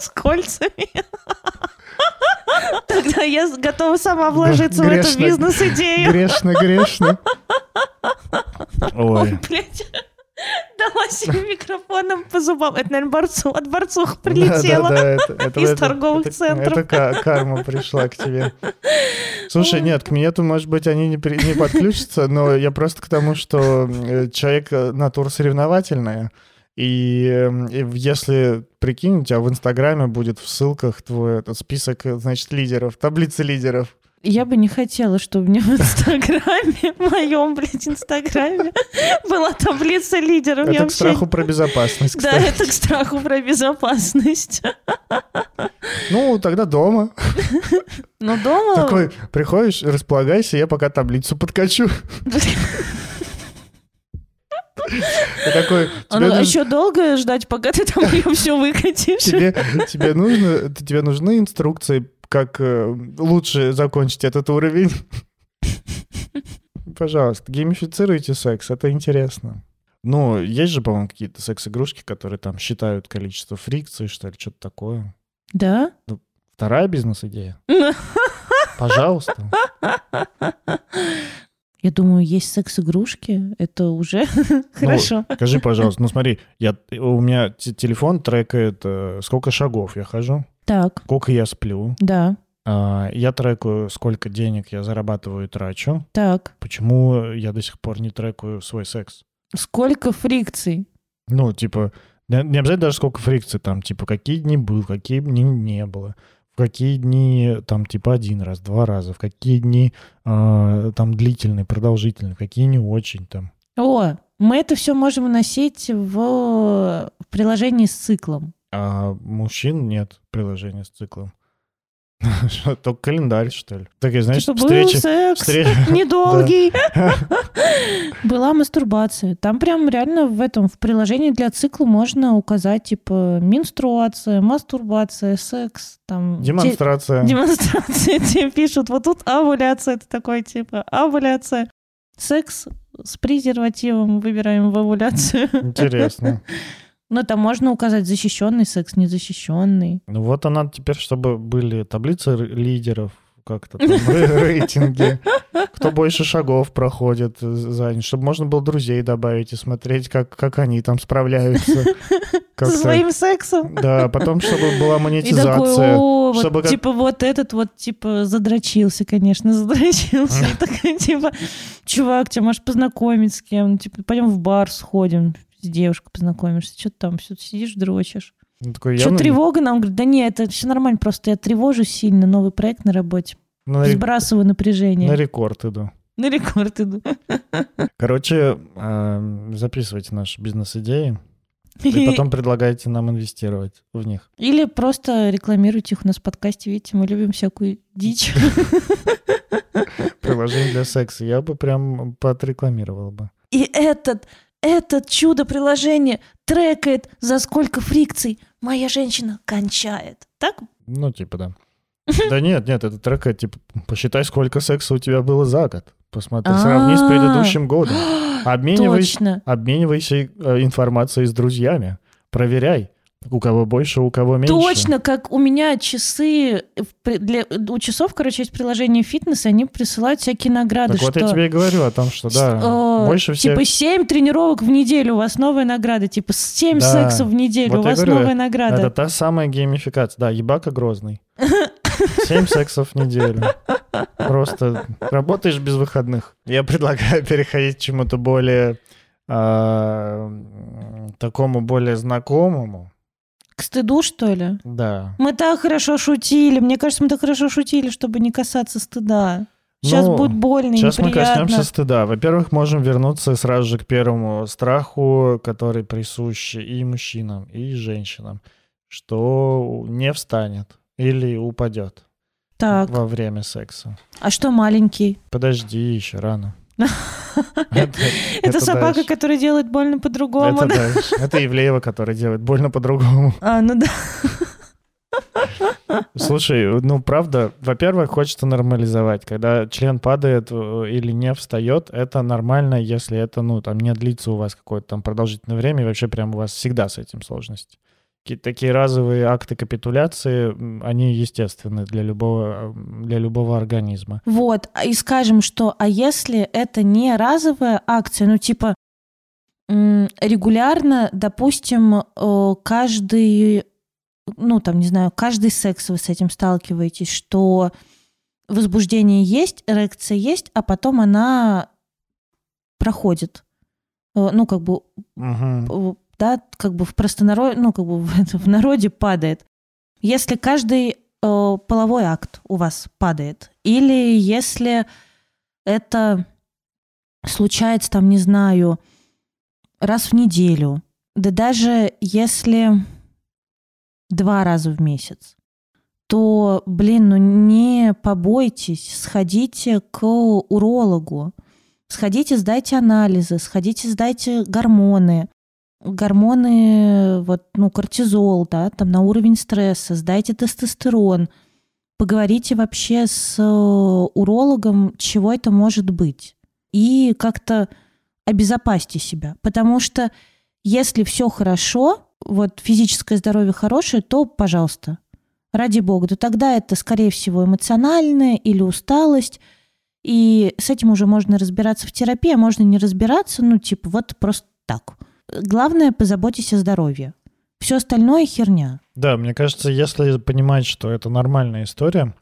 С кольцами. Тогда я готова сама вложиться в эту грешно. бизнес-идею. Грешно, грешно. Ой. Блять. Дала себе микрофоном по зубам. Это, наверное, борцу, от борцух Да, прилетело. да, да, это, это- из это- торговых это- центров. Это ка- карма пришла к тебе. Слушай, нет, к минету, может быть, они не, при- не подключатся, но я просто к тому, что э, человек э, натура соревновательная, и, э, и если, прикинь, у тебя в Инстаграме будет в ссылках твой этот список, э, значит, лидеров, таблица лидеров. Я бы не хотела, чтобы у меня в Инстаграме, в моем, блядь, Инстаграме была таблица лидеров. Я Это к страху про безопасность, Да, это к страху про безопасность. Ну, тогда дома. Но дома... Такой, приходишь, располагайся, я пока таблицу подкачу. Такой, тебе ну, нужно- еще долго ждать, пока ты там ее все выкатишь? тебе, тебе нужно, тебе нужны инструкции, как э, лучше закончить этот уровень. Пожалуйста, геймифицируйте секс, это интересно. Ну, есть же, по-моему, какие-то секс-игрушки, которые там считают количество фрикций, что ли, что-то такое. Да? Вторая бизнес-идея. Пожалуйста. Я думаю, есть секс-игрушки, это уже хорошо. Скажи, пожалуйста, ну смотри, я, у меня те- телефон трекает, э, сколько шагов я хожу, Так, сколько я сплю, да. А, Я трекаю, сколько денег я зарабатываю и трачу. Так, Почему я до сих пор не трекаю свой секс? сколько фрикций? Ну, типа, не не обязательно даже сколько фрикций там, типа, какие дни был, какие дни не было. В какие дни, там, типа, один раз, два раза, в какие дни а, там длительные, продолжительные, в какие не очень там. О, мы это все можем носить в, в приложении с циклом. А мужчин нет приложения с циклом. Что, Только календарь, что ли? Такие, знаешь, типа, был встречи... секс, встречи- недолгий. Была мастурбация. Там прям реально в этом, в приложении для цикла можно указать, типа, менструация, мастурбация, секс, там... Демонстрация. Демонстрации тебе пишут, вот тут овуляция, это такой, типа, овуляция. Секс с презервативом выбираем в овуляцию. Интересно. Но там можно указать защищенный секс, незащищенный. Ну вот она теперь, чтобы были таблицы лидеров, как-то там рейтинги, кто больше шагов проходит за день, чтобы можно было друзей добавить и смотреть, как, как они там справляются. Со Как-то- своим сексом. Да, потом, чтобы была И такой, монетизация. о, вот, чтобы как- типа, вот этот вот, типа, задрочился, конечно, задрочился. И такой, типа, чувак, тебя можешь познакомить с кем Типа, пойдем в бар сходим, с девушкой познакомишься. Что ты там, все сидишь, дрочишь. Ну, такой, Что, я на- тревога нам? Говорит, да нет, это все нормально, просто я тревожусь сильно, новый проект на работе. на ре- Сбрасываю на напряжение. рекорд иду. На рекорд иду. Короче, э, записывайте наши бизнес-идеи и потом предлагайте нам инвестировать в них. Или просто рекламируйте их у нас в подкасте. Видите, мы любим всякую дичь. Приложение для секса. Я бы прям поотрекламировал бы. И этот, этот чудо-приложение трекает, за сколько фрикций моя женщина кончает. Так? Ну, типа, да. Да нет, нет, это трека, типа, посчитай, сколько секса у тебя было за год. Посмотри, сравни с А. предыдущим годом. Обменивайся, обменивайся э, информацией с друзьями. Проверяй, у кого больше, у кого меньше. Точно, как у меня часы, для, у часов, короче, есть приложение фитнес, и они присылают всякие награды, Так вот что... я тебе и говорю о том, что да, э, больше всех... Типа 7 тренировок в неделю, у вас новая награда. Типа 7 Да. сексов в неделю, Вот у вас говорю, новая награда. Это та самая геймификация. Да, ебака Грозный. Семь сексов в неделю. Просто работаешь без выходных. Я предлагаю переходить к чему-то более м, такому более знакомому. К стыду, что ли? Да. Мы так хорошо шутили. Мне кажется, мы так хорошо шутили, чтобы не касаться стыда. Сейчас Ну, будет больно Сейчас мы неприятно. коснемся стыда. Во-первых, можем вернуться сразу же к первому страху, который присущ и мужчинам, и женщинам, что не встанет или упадет Так, во время секса. а что маленький? Подожди, еще рано. Это, собака, которая делает больно по-другому. Это Ивлеева, которая делает больно по-другому. А, ну да. Слушай, ну правда, во-первых, хочется нормализовать. Когда член падает э, или не встает, это нормально, если это, ну, там, не длится у вас какое-то там продолжительное время, и вообще прям у вас всегда с этим сложности. Такие разовые акты капитуляции, они естественны для любого, для любого организма. Вот, а и скажем, что, а если это не разовая акция, ну типа регулярно, допустим, э, каждый, ну там, не знаю, каждый секс вы с этим сталкиваетесь, что возбуждение есть, эрекция есть, а потом она проходит. Э, Ну, как бы Мгм. Да, как бы в простонародье, ну, как бы в, в народе падает. Если каждый э, половой акт у вас падает, или если это случается, там, не знаю, раз в неделю, да даже если два раза в месяц, то, блин, ну не побойтесь, сходите к урологу, сходите, сдайте анализы, сходите, сдайте гормоны, гормоны, вот, ну, кортизол, да, там на уровень стресса, сдайте тестостерон, поговорите вообще с э, урологом, чего это может быть, и как-то обезопасьте себя, потому что если все хорошо, вот физическое здоровье хорошее, то, пожалуйста, ради бога, то тогда это, скорее всего, эмоциональная или усталость, и с этим уже можно разбираться в терапии, а можно не разбираться, ну, типа, вот просто так. Главное, позаботьтесь о здоровье. Все остальное херня. Да, мне кажется, если понимать, что это нормальная история,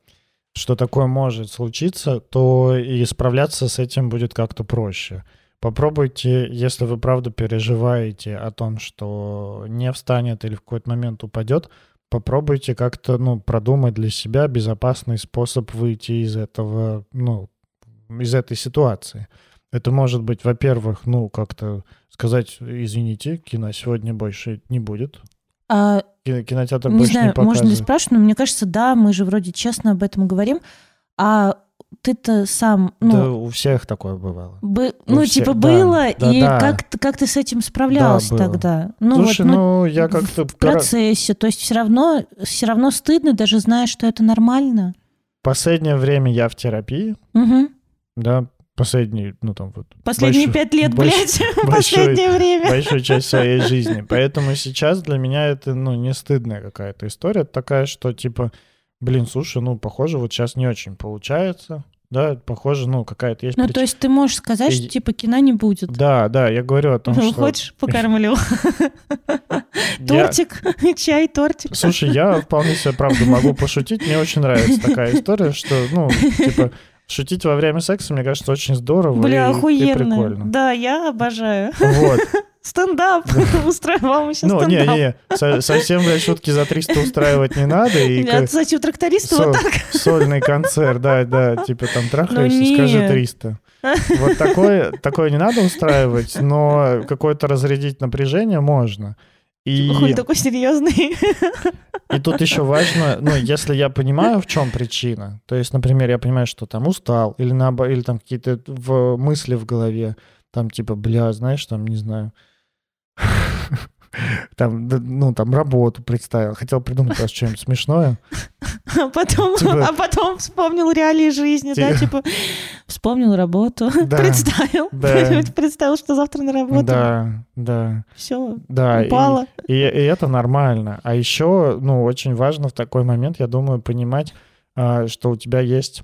что такое может случиться, то и справляться с этим будет как-то проще. Попробуйте, если вы правда переживаете о том, что не встанет или в какой-то момент упадет, попробуйте как-то, ну, продумать для себя безопасный способ выйти из этого, ну, из этой ситуации. Это может быть, во-первых, ну, как-то сказать, извините, кино сегодня больше не будет. А, Кинотеатр не больше знаю, не показывает. можно ли спрашивать, но мне кажется, да, мы же вроде честно об этом говорим. А ты-то сам, ну, Да, у всех такое бывало. бы- у ну, всех, типа, да, было, да, и да. Как, ты- как ты с этим справлялся Да, было. тогда? Ну, Слушай, вот, ну, я как-то... в процессе, то есть все равно, все равно стыдно, даже зная, что это нормально. Последнее время я в терапии, Мгм. да, последние, ну, там вот... Последние большую- пять лет, больш- блядь, большой- последнее время. большую часть своей жизни. Поэтому сейчас для меня это, ну, не стыдная какая-то история. Такая, что, типа, блин, слушай, ну, похоже, вот сейчас не очень получается. Да, похоже, ну, какая-то есть Ну, причина. то есть ты можешь сказать, И- что, типа, кино не будет. Да, да, я говорю о том, Ну, что... Хочешь, покормлю? Тортик, чай, тортик. Слушай, я вполне себе, правда, могу пошутить. Мне очень нравится такая история, что, ну, типа, шутить во время секса, мне кажется, очень здорово Бля, и- и, охуенно. прикольно. Да, я обожаю. Вот. Стендап. Устрою вам еще Ну, не, стендап. не, со- совсем, блядь, шутки за 300 устраивать не надо. И Я, к- кстати, у тракториста со- вот так. сольный концерт, да, да, типа там трахаешься, Ну, скажи нет. 300. Вот такое, такое не надо устраивать, но какое-то разрядить напряжение можно. И, Хуй такой серьезный. и тут еще важно, ну, если я понимаю, в чем причина, то есть, например, я понимаю, что там устал, или, наобо- или там какие-то в мысли в голове, там типа, бля, знаешь, там, не знаю, там, ну, там работу представил, хотел придумать просто что-нибудь смешное. А потом, Типа- а потом вспомнил реалии жизни, да, Типа- типа вспомнил работу, Да, представил, да. представил, что завтра на работу, Да, да, все, да. и- упало. И, и это нормально. А еще, ну, очень важно в такой момент, я думаю, понимать, а, что у тебя есть,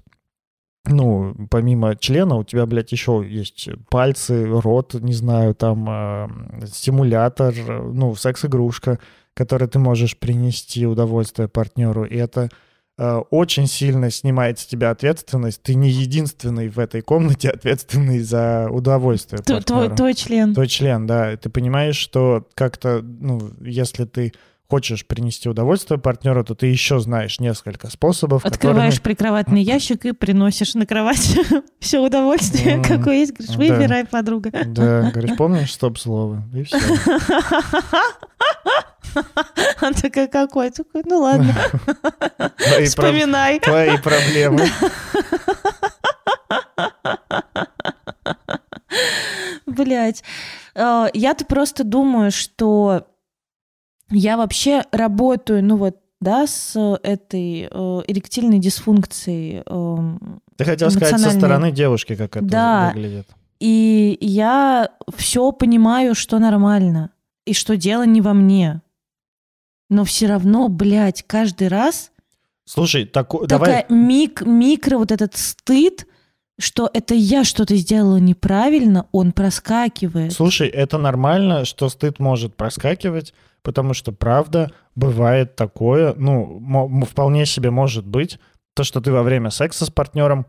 ну, помимо члена, у тебя, блядь, еще есть пальцы, рот, не знаю, там, а, стимулятор, ну, секс-игрушка, которой ты можешь принести удовольствие партнеру. И это а, очень сильно снимает с тебя ответственность. Ты не единственный в этой комнате ответственный за удовольствие Т- Твой, твой член. Твой член, да. Ты понимаешь, что как-то, ну, если ты хочешь принести удовольствие партнеру, то ты еще знаешь несколько способов, Открываешь прикроватный ящик и приносишь на кровать все удовольствие, М, какое есть. Говоришь, да. выбирай, подруга. которыми... Да, говоришь, помнишь стоп-слово? И все. Она такая, какой? Такой, ну ладно, вспоминай. твои проблемы. Блять. Я-то просто думаю, что я вообще работаю, ну вот, да, с этой э, эректильной дисфункцией. эм, Ты хотел сказать со стороны девушки, как это Да. выглядит. И я все понимаю, что нормально, и что дело не во мне. Но все равно, блядь, каждый раз Слушай, такая давай... мик, микро вот этот стыд, что это я что-то сделала неправильно, он проскакивает. Слушай, это нормально, что стыд может проскакивать, потому что, правда, бывает такое, ну, вполне себе может быть, то, что ты во время секса с партнером,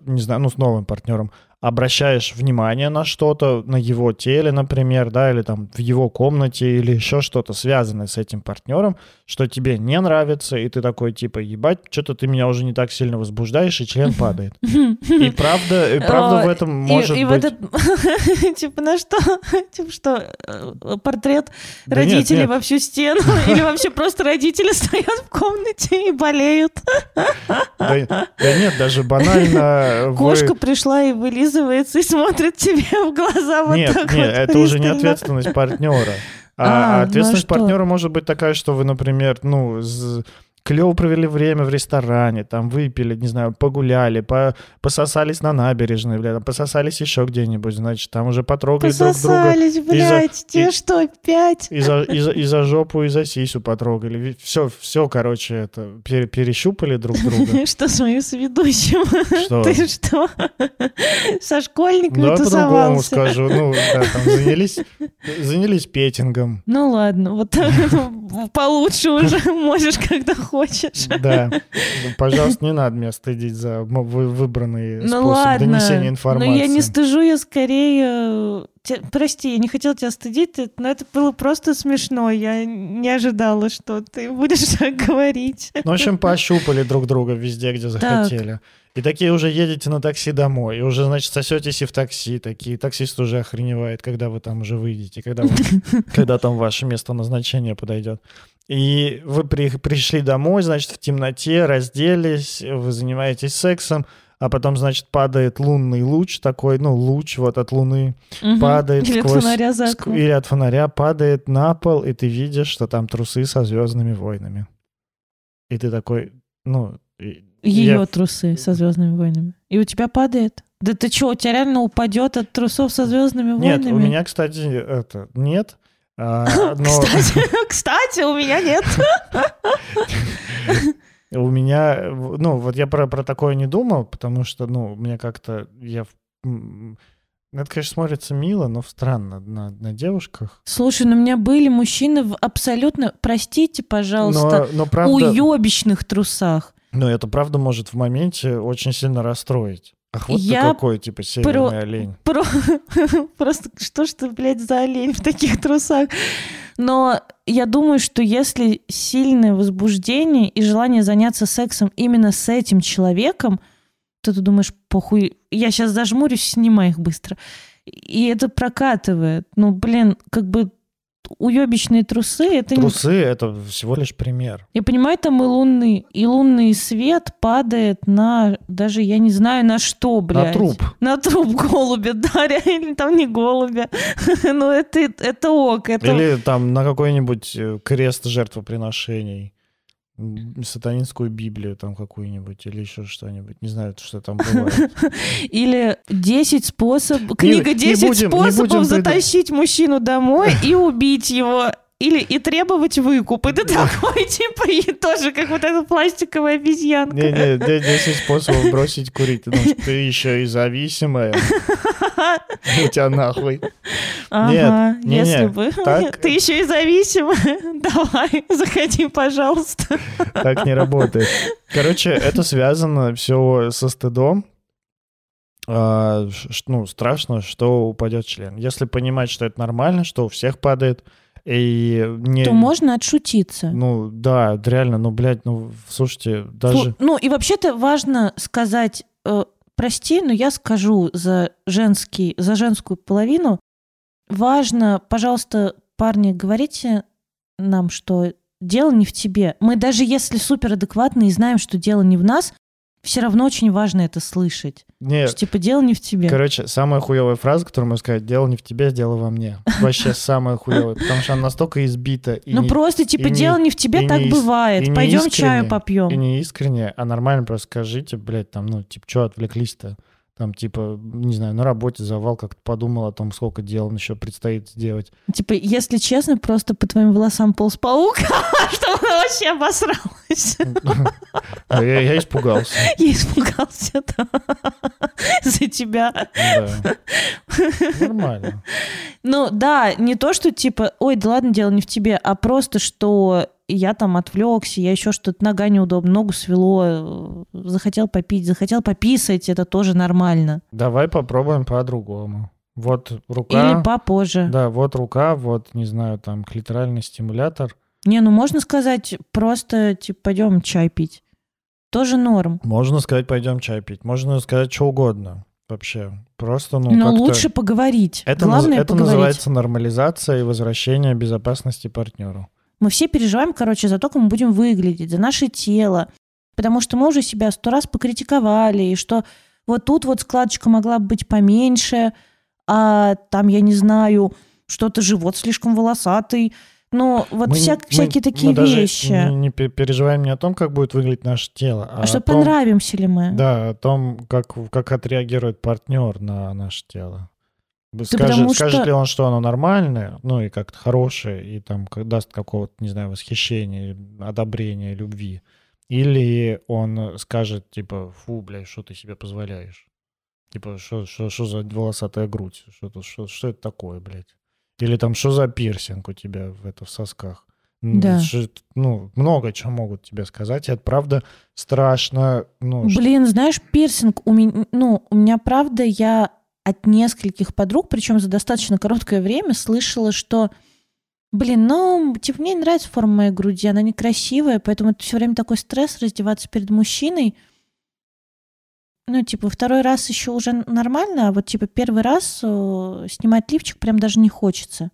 не знаю, ну, с новым партнером, обращаешь внимание на что-то, на его теле, например, да, или там в его комнате, или еще что-то связанное с этим партнером, что тебе не нравится, и ты такой, типа, ебать, что-то ты меня уже не так сильно возбуждаешь, и член падает. И правда, и правда в этом может и, быть... типа, на что? Типа, что, э, портрет Да нет, родителей во всю стену? Или вообще просто родители стоят в комнате и болеют? Да, нет, даже банально... Кошка пришла и вылизывается, и смотрит тебе в глаза вот Нет, так нет, вот это уже не ответственность партнера. А, А, ну а ответственность что? партнера может быть такая, что вы, например, ну, клево провели время в ресторане, там выпили, не знаю, погуляли, по- пососались на набережной, бля, там пососались еще где-нибудь, значит, там уже потрогали друг друга. Пососались, блядь, тебе и- что, пять? И за, и, за, и за жопу, и за сисю потрогали. Все, все, короче, это пере- перещупали друг друга. Что с моим соведущим? Что? Ты что, со школьниками Давай по-другому тусовался? скажу. Ну, да, там занялись, занялись петингом. Ну ладно, вот ну, получше уже можешь, когда хочешь. Да. Ну, Пожалуйста, не надо меня стыдить за м- вы- выбранные Ну способы ладно. донесения Но информации. я не стыжу, я скорее... э, те- Прости, я не хотела тебя стыдить, но это было просто смешно. Я не ожидала, что ты будешь так говорить. Ну, в общем, пощупали друг друга везде, где захотели. И такие уже едете на такси домой, и уже, значит, сосетесь и в такси. Такие таксист уже охреневает, когда вы там уже выйдете, когда, вы- когда там ваше место назначения подойдет. И вы при- пришли домой, значит, в темноте, разделись, вы занимаетесь сексом, а потом, значит, падает лунный луч такой, ну, луч вот от луны, Мгм. падает Или от сквозь- фонаря за ск- или от фонаря падает на пол, и ты видишь, что там трусы со звездными войнами. И ты такой, ну... Ее я- трусы со звездными войнами. И у тебя падает? Да ты что, у тебя реально упадет от трусов со звездными Нет, войнами? у меня, кстати, это нет. А, но Кстати, кстати, у меня нет. у меня, ну, вот я про, про такое не думал, потому что, ну, мне как-то, я... Это, конечно, смотрится мило, но странно на, на девушках. Слушай, ну у меня были мужчины в абсолютно, простите, пожалуйста, Но, но правда, уебищных трусах. но это правда может в моменте очень сильно расстроить. Ах, вот Я ты какой, типа, северный олень. Про- Просто что ж ты, блядь, за олень в таких трусах? Но я думаю, что если сильное возбуждение и желание заняться сексом именно с этим человеком, то ты думаешь, похуй, я сейчас зажмурюсь, снимай их быстро. И это прокатывает. Ну, блин, как бы уебищные трусы, это не... Трусы — это всего лишь пример. Я понимаю, там и лунный, и лунный свет падает на, даже я не знаю на что, блядь. На труп. На труп голубя, да, реально, там не голубя. Ну, это, это ок, это... Или там на какой-нибудь э, крест жертвоприношений. Сатанинскую Библию там какую-нибудь или еще что-нибудь. Не знаю, что там бывает. Или 10 способов... Книга не 10 будем- не будем способов затащить мужчину домой и убить его. Или и требовать выкуп. И ты такой, типа, и тоже как вот эта пластиковая обезьянка. Не-не, де- 10 способов бросить курить. Потому что ты еще и зависимая. У тебя нахуй. Ага, не-не, если бы. так- Ты еще и зависимая. Давай, заходи, пожалуйста. Так не работает. Короче, это связано все со стыдом. А, ну, страшно, что упадет член. Если понимать, что это нормально, что у всех падает, и не... То можно отшутиться. Ну, да, реально, ну, блядь, ну, слушайте, даже... Слу- Ну и вообще-то важно сказать, э, прости, но я скажу за женский, за женскую половину. Важно, пожалуйста, парни, говорите нам, что дело не в тебе. Мы даже если суперадекватные и знаем, что дело не в нас, все равно очень важно это слышать. Не, Что типа дело не в тебе. короче, самая хуевая фраза, которую можно сказать, дело не в тебе, дело во мне. Вообще самая хуевая, потому что она настолько избита ну не, просто типа не- дело не в тебе, так не бывает. Пойдем чаю попьем. и не искренне, а нормально просто скажите, блядь, там, ну, типа, что отвлеклись-то? Там, типа, не знаю, на работе завал, как-то подумал о том, сколько дел еще предстоит сделать. Типа, если честно, просто по твоим волосам полз паук, что она вообще обосралась. А Я испугался. Я испугался за тебя. Да. Нормально. Ну да, не то, что типа, ой, да ладно, дело не в тебе, а просто, что я там отвлекся, я еще что-то, нога неудобна, ногу свело, э, захотел попить, захотел пописать, это тоже нормально. Давай попробуем по-другому. Вот рука. Или попозже. Да, вот рука, вот, не знаю, там, клиторальный стимулятор. Не, ну можно сказать просто, типа, пойдем чай пить. Тоже норм. Можно сказать, пойдем чай пить. Можно сказать что угодно. Вообще. Просто, ну, Но лучше поговорить. Это, Главное это поговорить. называется нормализация и возвращение безопасности партнеру. Мы все переживаем, короче, за то, как мы будем выглядеть, за наше тело. Потому что мы уже себя сто раз покритиковали, и что вот тут вот складочка могла бы быть поменьше, а там, я не знаю, что-то живот слишком волосатый. Ну, вот Мы всяк- мы- всякие такие мы даже вещи. Не, не пе- переживаем не о том, как будет выглядеть наше тело, а, А что, том, понравимся ли мы? да, о том, как, как отреагирует партнер на наше тело. Бы- Да Скажет, скажет что- ли он, что оно нормальное, ну и как-то хорошее, и там даст какого-то, не знаю, восхищения, одобрения, любви. Или он скажет, типа, фу, блядь, что ты себе позволяешь? Типа, что, что, что за волосатая грудь? Что, что, что это такое, блядь? Или там, что за пирсинг у тебя в, это, в сосках? Да. Ну, много чего могут тебе сказать. и Это правда страшно. Ну, Блин, знаешь, пирсинг у меня, ну, у меня правда, я от нескольких подруг, причем за достаточно короткое время, слышала, что, блин, ну, типа, мне не нравится форма моей груди, она некрасивая, поэтому это все время такой стресс раздеваться перед мужчиной. Ну, типа, второй раз еще уже нормально, а вот, типа, первый раз э, снимать лифчик прям даже не хочется.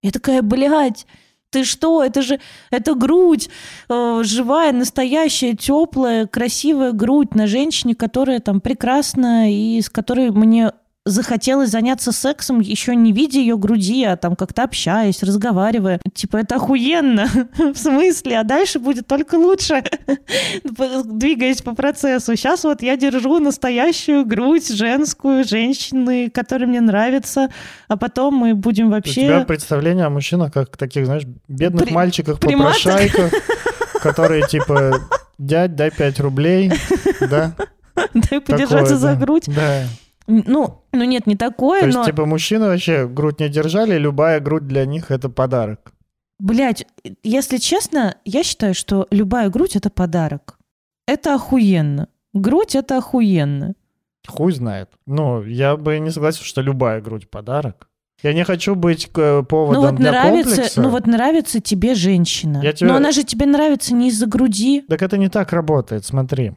Я такая, блядь, ты что, это же, это грудь, э, живая, настоящая, теплая, красивая грудь на женщине, которая там прекрасна и с которой мне захотелось заняться сексом, еще не видя ее груди, а там как-то общаясь, разговаривая. Типа, это охуенно. В смысле? А дальше будет только лучше, двигаясь по процессу. Сейчас вот я держу настоящую грудь женскую, женщины, которая мне нравится, а потом мы будем У вообще... тебя представление о мужчинах как таких, знаешь, бедных При- мальчиках, приматах. попрошайках, которые типа, дядь, дай 5 рублей, да? Дай подержаться за грудь. Да. Ну, ну нет, не такое, То есть, но... типа, мужчины вообще грудь не держали, любая грудь для них — это подарок. Блять, если честно, я считаю, что любая грудь это подарок. Это охуенно. Грудь это охуенно. Хуй знает. Ну, я бы не согласен, что любая грудь — подарок. Я не хочу быть э, поводом ну вот для нравится, комплекса. ну вот нравится тебе женщина. Я тебе- Но она же тебе нравится не из-за груди. Так это не так работает, смотри.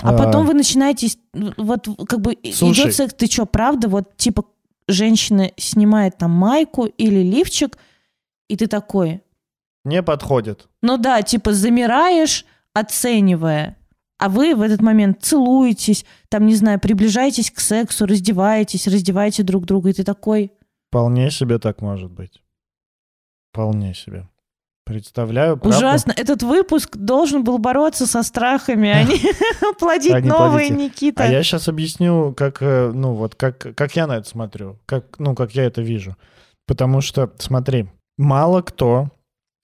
А потом вы начинаете, вот как бы Слушай. идет секс, ты что, правда, вот типа женщина снимает там майку или лифчик, и ты такой, Не подходит. ну да, типа замираешь, оценивая, а вы в этот момент целуетесь, там, не знаю, приближаетесь к сексу, раздеваетесь, раздеваете друг друга, и ты такой, Вполне себе так может быть. Вполне себе. Представляю, правда? ужасно, этот выпуск должен был бороться со страхами, а не плодить новые. Никита. А я сейчас объясню, как, э, ну вот, как, как я на это смотрю, как, ну, как я это вижу. Потому что, смотри, мало кто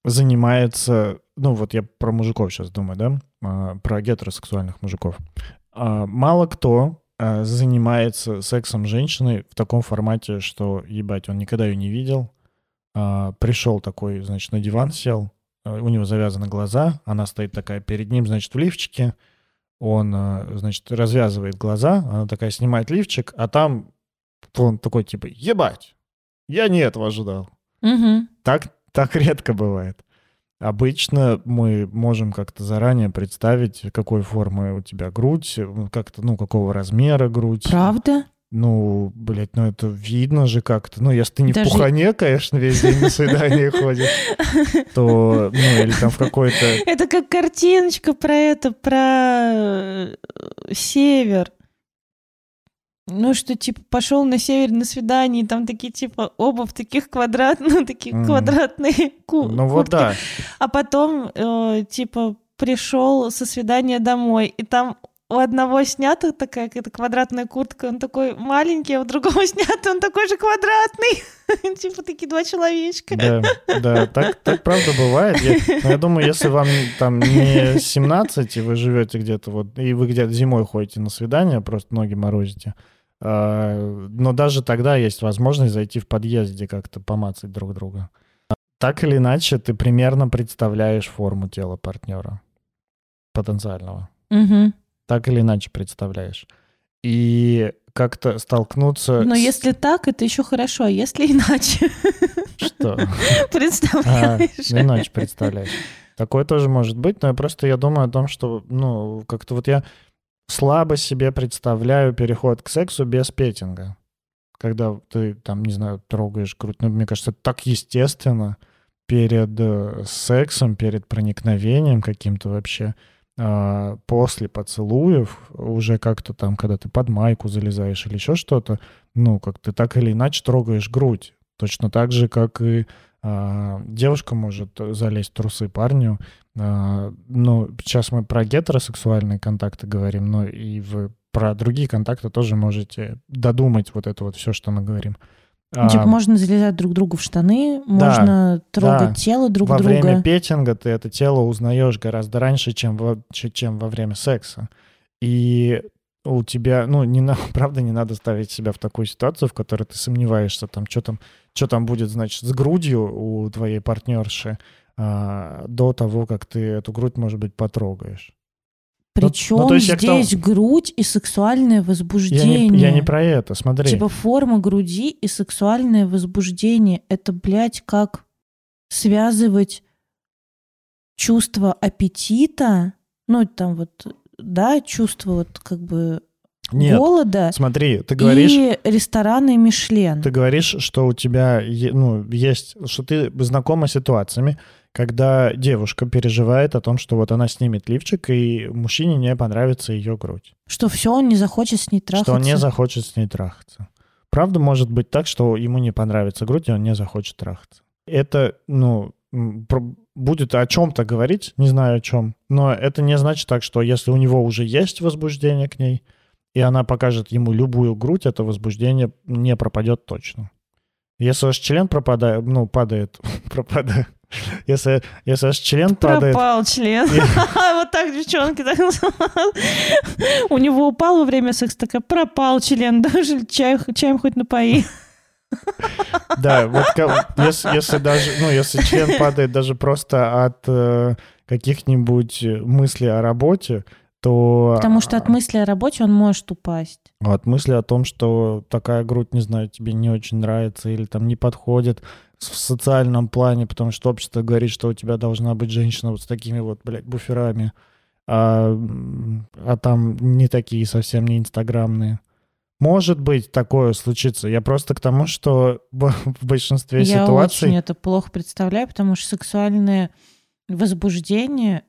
занимается, ну вот я про мужиков сейчас думаю, да, а, про гетеросексуальных мужиков. А, Мало кто а, занимается сексом с женщиной в таком формате, что, ебать, он никогда ее не видел, пришел такой, значит, на диван сел, а, у него завязаны глаза, она стоит такая перед ним, значит, в лифчике, он, а, значит, развязывает глаза, она такая снимает лифчик, а там он такой, типа, ебать, я не этого ожидал. Мгм. Так, так редко бывает. Обычно мы можем как-то заранее представить, какой формы у тебя грудь, как-то, ну, какого размера грудь. Правда? Ну, блядь, ну это видно же как-то. Ну, если ты не Даже- в пухане, конечно, весь день на свидание ходишь, то, ну, или там в какой-то... Это как картиночка про это, про э, север. Ну, что, типа, пошел на север на свидание, и там такие, типа, оба в таких квадрат, ну, такие квадратные ку- Ну, вот куртки. да. А потом, э, типа, пришел со свидания домой, и там у одного снята такая какая-то квадратная куртка, он такой маленький, а у другого снята он такой же квадратный. Типа такие два человечка. Да, да, так, так правда бывает. Я, но я думаю, если вам там не 17, и вы живете где-то вот, и вы где-то зимой ходите на свидание, просто ноги морозите, а, но даже тогда есть возможность зайти в подъезде как-то помацать друг друга. Так или иначе, ты примерно представляешь форму тела партнера потенциального. Мгм. Так или иначе представляешь. И как-то столкнуться Но с- если так, это еще хорошо, а если иначе, Что? А, представляешь? ну, иначе представляешь. Такое тоже может быть, но я просто я думаю о том, что, ну, как-то вот я слабо себе представляю переход к сексу без петинга. Когда ты, там, не знаю, трогаешь грудь. Ну, мне кажется, это так естественно перед э, сексом, перед проникновением каким-то вообще, а, после поцелуев, уже как-то там, когда ты под майку залезаешь или еще что-то, ну, как ты так или иначе трогаешь грудь. Точно так же, как и а, девушка может залезть в трусы парню. А, ну, сейчас мы про гетеросексуальные контакты говорим, но и в, про другие контакты тоже можете додумать вот это вот все, что мы говорим. А, Типа можно залезать друг другу в штаны, можно трогать да. тело друг во друга. время петинга ты это тело узнаешь гораздо раньше, чем во, чем во время секса. И у тебя, ну, не на, правда, не надо ставить себя в такую ситуацию, в которой ты сомневаешься, там, что там, что там будет, значит, с грудью у твоей партнерши а, до того, как ты эту грудь, может быть, потрогаешь. Причем ну, то есть я тому- здесь грудь и сексуальное Я возбуждение. не, я не про это, смотри. Типа форма груди и сексуальное возбуждение. Это, блядь, как связывать чувство аппетита, ну, там вот, да, чувство вот как бы Нет, голода смотри, ты говоришь, и рестораны Мишлен. ты говоришь, что у тебя ну, есть, что ты знакома с ситуациями, когда девушка переживает о том, что вот она снимет лифчик, и мужчине не понравится ее грудь. Что все, он не захочет с ней трахаться. Что он не захочет с ней трахаться. Правда, может быть так, что ему не понравится грудь, и он не захочет трахаться. Это, ну, будет о чем-то говорить, не знаю о чем, но это не значит так, что если у него уже есть возбуждение к ней, и она покажет ему любую грудь, это возбуждение не пропадет точно. Если ваш член пропадает, ну, падает, пропадает, если, если ваш член падает, Пропал член. И- Вот так девчонки так. У него упал во время секса, такая, пропал член, даже чай- чаем хоть напои. Да, вот если, если даже, ну, если член падает даже просто от э, каких-нибудь мыслей о работе, то... Потому что от мысли о работе он может упасть. От мысли о том, что такая грудь, не знаю, тебе не очень нравится или там не подходит в социальном плане, потому что общество говорит, что у тебя должна быть женщина вот с такими вот, блядь, буферами, а, а там не такие совсем не инстаграмные. Может быть, такое случится. Я просто к тому, что в большинстве Я ситуаций... очень это плохо представляю, потому что сексуальное возбуждение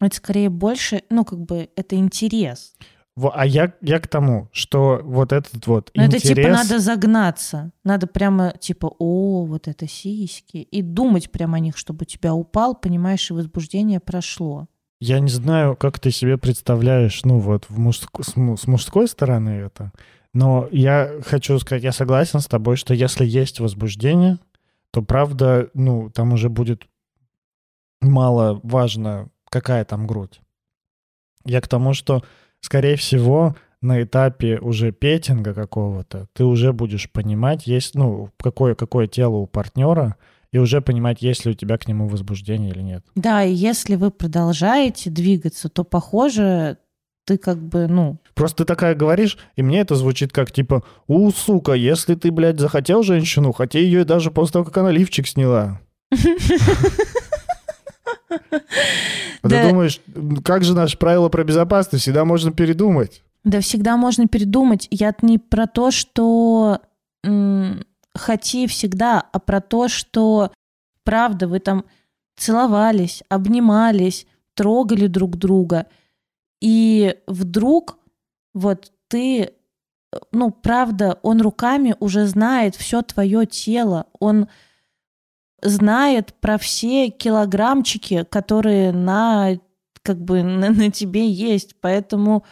это скорее больше, ну, как бы, это интерес. А я, я к тому, что вот этот вот Но интерес... это типа надо загнаться. Надо прямо типа, о, вот это сиськи. И думать прямо о них, чтобы у тебя упал, понимаешь, и возбуждение прошло. Я не знаю, как ты себе представляешь, ну вот в мужск- с, с мужской стороны это, но я хочу сказать, я согласен с тобой, что если есть возбуждение, то правда, ну там уже будет мало важно, какая там грудь. Я к тому, что, скорее всего, на этапе уже петинга какого-то ты уже будешь понимать, есть, ну, какое, какое тело у партнера, и уже понимать, есть ли у тебя к нему возбуждение или нет. Да, и если вы продолжаете двигаться, то, похоже, ты как бы, ну, Просто ты такая говоришь, и мне это звучит как типа, у, сука, если ты, блядь, захотел женщину, хотя ее даже после того, как она лифчик сняла. А Да. ты думаешь, «М, как же наше правило про безопасность? Всегда можно передумать. Да всегда можно передумать. Я не про то, что м, хоти всегда, а про то, что правда вы там целовались, обнимались, трогали друг друга, и вдруг вот ты, э, ну правда, он руками уже знает все твое тело, он знает про все килограммчики, которые на как бы на, на тебе есть, поэтому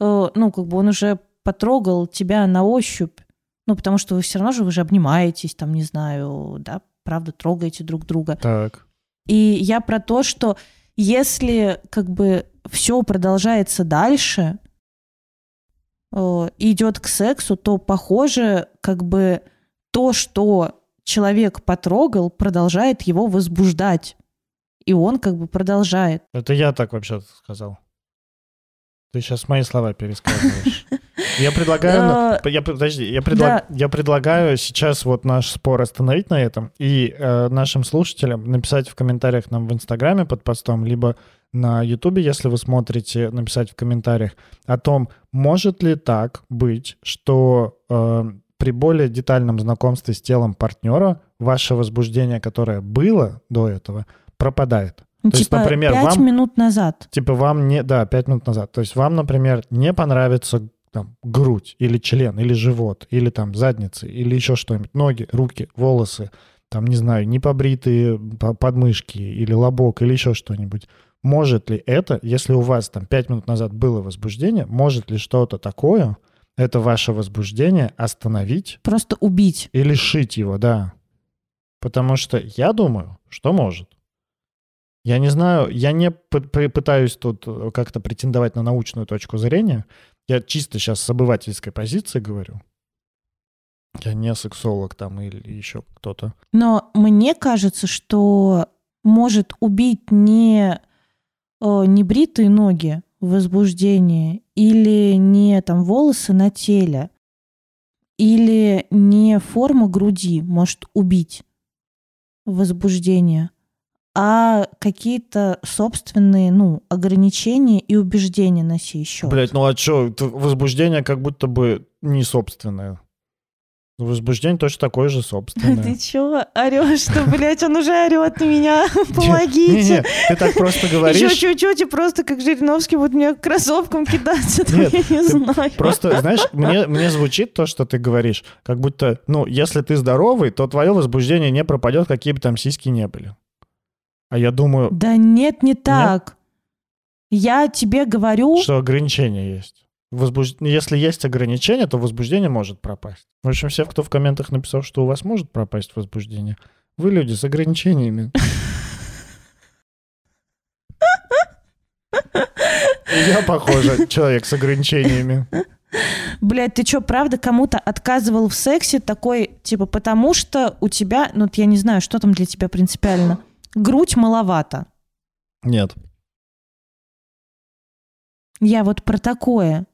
э, ну, как бы он уже потрогал тебя на ощупь, ну, потому что вы все равно же вы же обнимаетесь, там, не знаю, да, правда, трогаете друг друга. Так. И я про то, что если как бы все продолжается дальше, э, идет к сексу, то похоже, как бы то, что человек потрогал, продолжает его возбуждать. И он как бы продолжает. Это я так вообще сказал. Ты сейчас мои слова пересказываешь. Я предлагаю... Я, подожди, я, предла- я предлагаю сейчас вот наш спор остановить на этом и э, нашим слушателям написать в комментариях нам в Инстаграме под постом, либо на Ютубе, если вы смотрите, написать в комментариях о том, может ли так быть, что э, при более детальном знакомстве с телом партнера ваше возбуждение, которое было до этого, пропадает. ну, То есть, типа, например, пять вам- минут назад. Типа вам не... Да, пять минут назад. То есть вам, например, не понравится там, грудь или член, или живот, или там задница, или еще что-нибудь. Ноги, руки, волосы, там, не знаю, непобритые по- подмышки или лобок, или еще что-нибудь. Может ли это, если у вас там пять минут назад было возбуждение, может ли что-то такое, это ваше возбуждение остановить Просто убить. и лишить его, да. Потому что я думаю, что может. Я не знаю, я не пытаюсь тут э, как-то претендовать на научную точку зрения. Я чисто сейчас с обывательской позиции говорю. Я не сексолог там или еще кто-то. Но мне кажется, что может убить не, э, не бритые ноги возбуждение или не там волосы на теле, или не форма груди может убить возбуждение, а какие-то собственные, ну, ограничения и убеждения на сей счет. Блять, ну а что, возбуждение как будто бы не собственное. Возбуждение точно такое же собственное. Ты чё орешь, что, блядь, он уже орет на меня, помогите. Не-не, ты так просто говоришь. Еще чуть-чуть и просто как Жириновский будет мне кроссовком кидаться, Нет, я не знаю. Просто, знаешь, мне, мне звучит то, что ты говоришь, как будто, ну, если ты здоровый, то твое возбуждение не пропадет, какие бы там сиськи не были. А я думаю, Да нет, не так. Я тебе говорю, что ограничения есть. Возбуж... Если есть ограничения, то возбуждение может пропасть. В общем, все, кто в комментах написал, что у вас может пропасть возбуждение, вы люди с ограничениями. Я, похоже, человек с ограничениями. блядь, ты что, правда кому-то отказывал в сексе такой, типа, потому что у тебя, ну, я не знаю, что там для тебя принципиально, грудь маловато. Нет. Я вот про такое.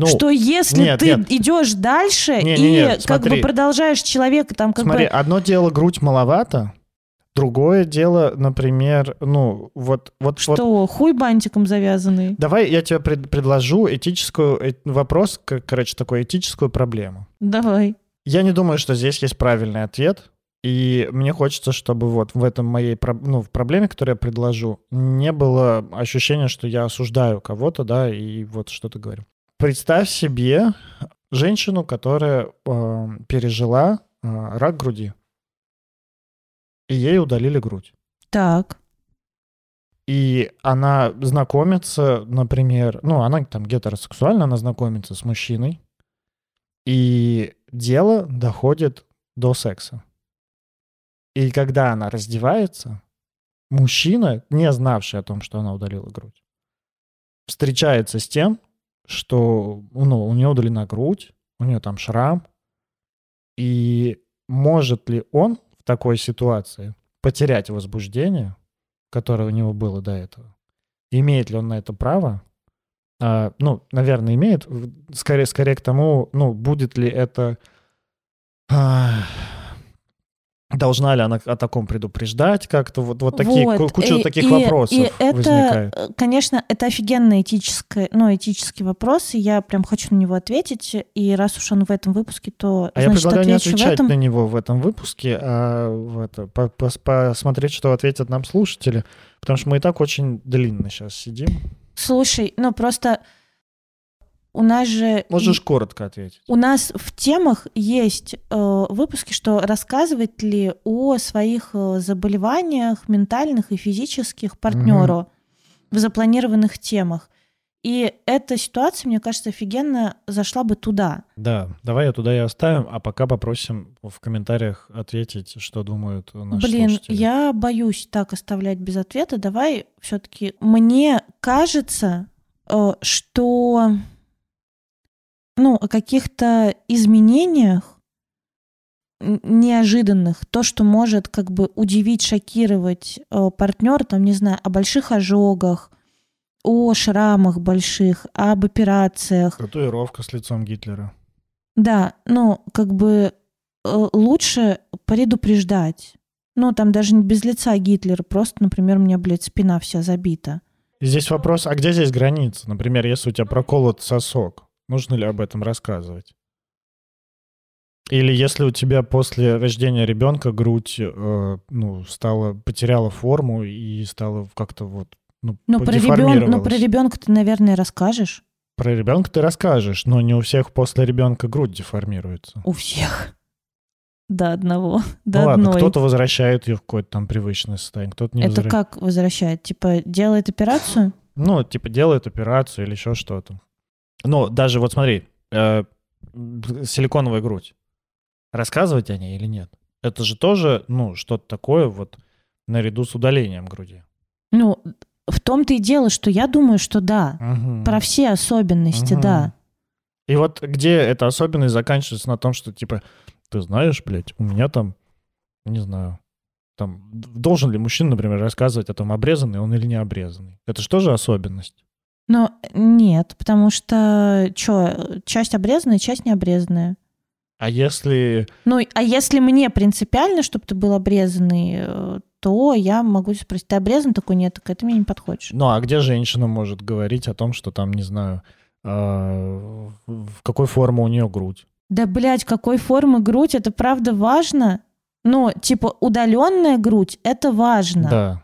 Ну, что если нет, ты нет. идешь дальше Не, и не, не, как смотри. бы продолжаешь человека там как смотри, бы... одно дело грудь маловато, другое дело, например, ну, вот... вот, вот Что, хуй бантиком завязанный? Давай я тебе пред- предложу этическую э, вопрос, короче, такую этическую проблему. Давай. Я не думаю, что здесь есть правильный ответ. И мне хочется, чтобы вот в этом моей ну, в проблеме, которую я предложу, не было ощущения, что я осуждаю кого-то, да, и вот что-то говорю. Представь себе женщину, которая э, пережила э, рак груди. И ей удалили грудь. Так. И она знакомится, например, ну, она там гетеросексуальна, она знакомится с мужчиной, и дело доходит до секса. И когда она раздевается, мужчина, не знавший о том, что она удалила грудь, встречается с тем, что ну, у нее удалена грудь, у нее там шрам, и может ли он в такой ситуации потерять возбуждение, которое у него было до этого? Имеет ли он на это право? А, ну, наверное, имеет. Скорее, скорее к тому, ну, будет ли это... а, должна ли она о таком предупреждать как-то? Вот, вот такие, Вот, ку- куча и- таких и- вопросов и это, возникает. э, конечно, это офигенный этический, ну, этический вопрос, и я прям хочу на него ответить. И раз уж он в этом выпуске, то А я значит предлагаю не отвечать этом. на него в этом выпуске, а в это, по- пос- посмотреть, что ответят нам слушатели, потому что мы и так очень длинно сейчас сидим. Слушай, ну просто у нас же Можешь коротко ответить. У нас в темах есть э, выпуски, что рассказывать ли о своих э, заболеваниях ментальных и физических партнеру в запланированных темах. И эта ситуация, мне кажется, офигенно зашла бы туда. Да, давай ее туда и оставим, а пока попросим в комментариях ответить, что думают наши Блин, слушатели. я боюсь так оставлять без ответа. Давай все-таки. Мне кажется, э, что ну, о каких-то изменениях неожиданных, то, что может как бы удивить, шокировать партнера, там, не знаю, о больших ожогах, о шрамах больших, об операциях, Татуировка с лицом Гитлера. да, ну, как бы э, лучше предупреждать. Ну, там даже не без лица Гитлера, просто, например, у меня, блядь, спина вся забита. Здесь вопрос, а где здесь граница? Например, если у тебя проколот сосок, нужно ли об этом рассказывать? Или если у тебя после рождения ребенка грудь э, ну, стала, потеряла форму и стала как-то вот ну, Ну, про, ребен... ну, про ребенка ты, наверное, расскажешь. Про ребенка ты расскажешь, но не у всех после ребенка грудь деформируется. У всех. До одного. До ну ладно, одной. кто-то возвращает ее в какое-то там привычное состояние, кто-то не Это возвращает. как возвращает? Типа делает операцию? Ну, типа делает операцию или еще что-то. Ну, даже вот смотри, э, силиконовая грудь. Рассказывать о ней или нет? Это же тоже, ну, что-то такое вот наряду с удалением груди. Ну, в том-то и дело, что я думаю, что да. Мгм. Про все особенности, Мгм. да. И вот где эта особенность заканчивается на том, что типа, ты знаешь, блядь, у меня там, не знаю, там, должен ли мужчина, например, рассказывать о том, обрезанный он или не обрезанный? Это же особенность? Но нет, потому что, что, часть обрезанная, часть не обрезанная. А если... Ну, а если мне принципиально, чтобы ты был обрезанный, э, то я могу спросить, ты обрезан? Такой, нет, так это мне не подходишь. Ну, а где женщина может говорить о том, что там, не знаю, э, в какой форме у нее грудь? Да, блядь, какой формы грудь, это правда важно? Ну, типа, удаленная грудь, это важно. Да.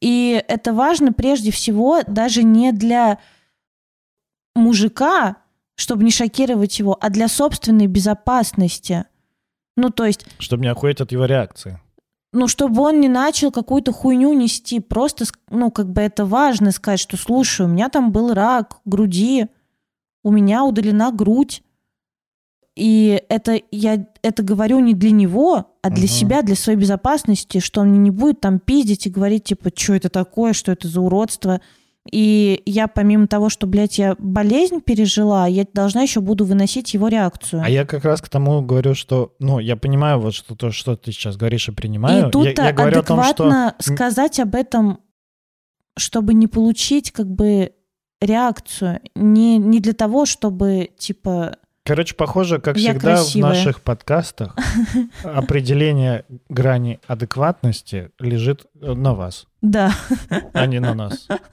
И это важно прежде всего даже не для мужика, чтобы не шокировать его, а для собственной безопасности. Ну, то есть... Чтобы не охуеть от его реакции. Ну, чтобы он не начал какую-то хуйню нести. Просто, ну, как бы это важно сказать, что, слушай, у меня там был рак груди, у меня удалена грудь. И это я это говорю не для него, а для uh-huh. себя, для своей безопасности, что он не будет там пиздить и говорить, типа, что это такое, что это за уродство. И я помимо того, что, блядь, я болезнь пережила, я должна еще буду выносить его реакцию. А я как раз к тому говорю, что, ну, я понимаю вот что то, что ты сейчас говоришь и принимаю. И тут я, я говорю адекватно том, что... сказать об этом, чтобы не получить как бы реакцию. Не, не для того, чтобы, типа, Короче, похоже, как Я всегда красивая. в наших подкастах определение грани адекватности лежит на вас, да. а не на нас.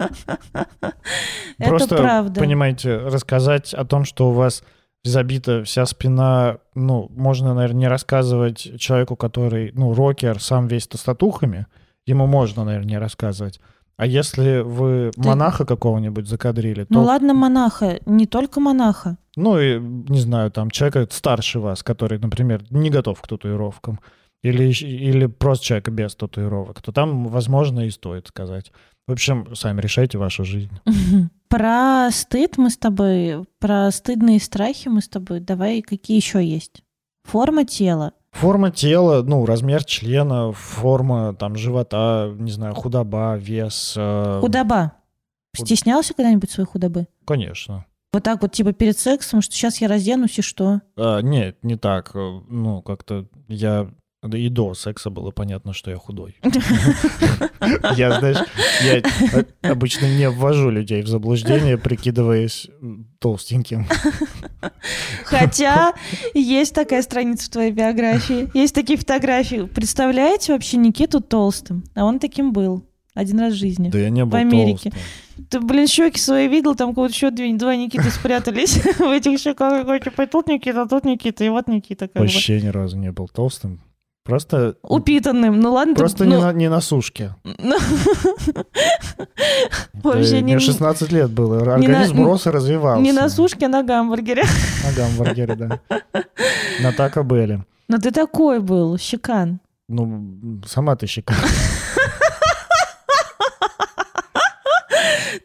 Это Просто, правда. понимаете, рассказать о том, что у вас забита вся спина, ну, можно, наверное, не рассказывать человеку, который, ну, рокер, сам весь толстотухами, ему можно, наверное, не рассказывать. А если вы Ты- монаха какого-нибудь закадрили, то Ну ладно, монаха, не только монаха. Ну, и, не знаю, там, человека старше вас, который, например, не готов к татуировкам, или, или просто человека без татуировок, то там, возможно, и стоит сказать. В общем, сами решайте вашу жизнь. Про стыд мы с тобой, про стыдные страхи мы с тобой. Давай, какие еще есть? Форма тела. Форма тела, ну, размер члена, форма, там, живота, не знаю, худоба, вес. э, Худоба. худ- Стеснялся когда-нибудь своей худобы? Конечно. Вот так вот, типа перед сексом, что сейчас я разденусь и что? А, нет, не так. Э, Ну, как-то я... да И до секса было понятно, что я худой. Я, знаешь, я обычно не ввожу людей в заблуждение, прикидываясь толстеньким. Хотя есть такая страница в твоей биографии. Есть такие фотографии. Представляете вообще Никиту толстым? А он таким был. Один раз в жизни. Да я не был Америке. толстым. Ты, блин, щеки свои видел, там вот еще две, два Никиты спрятались в этих щеках. Типа, тут Никита, тут Никита, и вот Никита. Вообще ни разу не был толстым. Просто... Упитанным. Ну ладно, ты- Просто ну, не, на, не на сушке. ну, Вообще не- Мне 16 лет было. Организм рос и развивался. Не на сушке, а на гамбургере. На гамбургере, да. На Тако Белле. Но ты такой был, щекан. Ну, сама ты щека.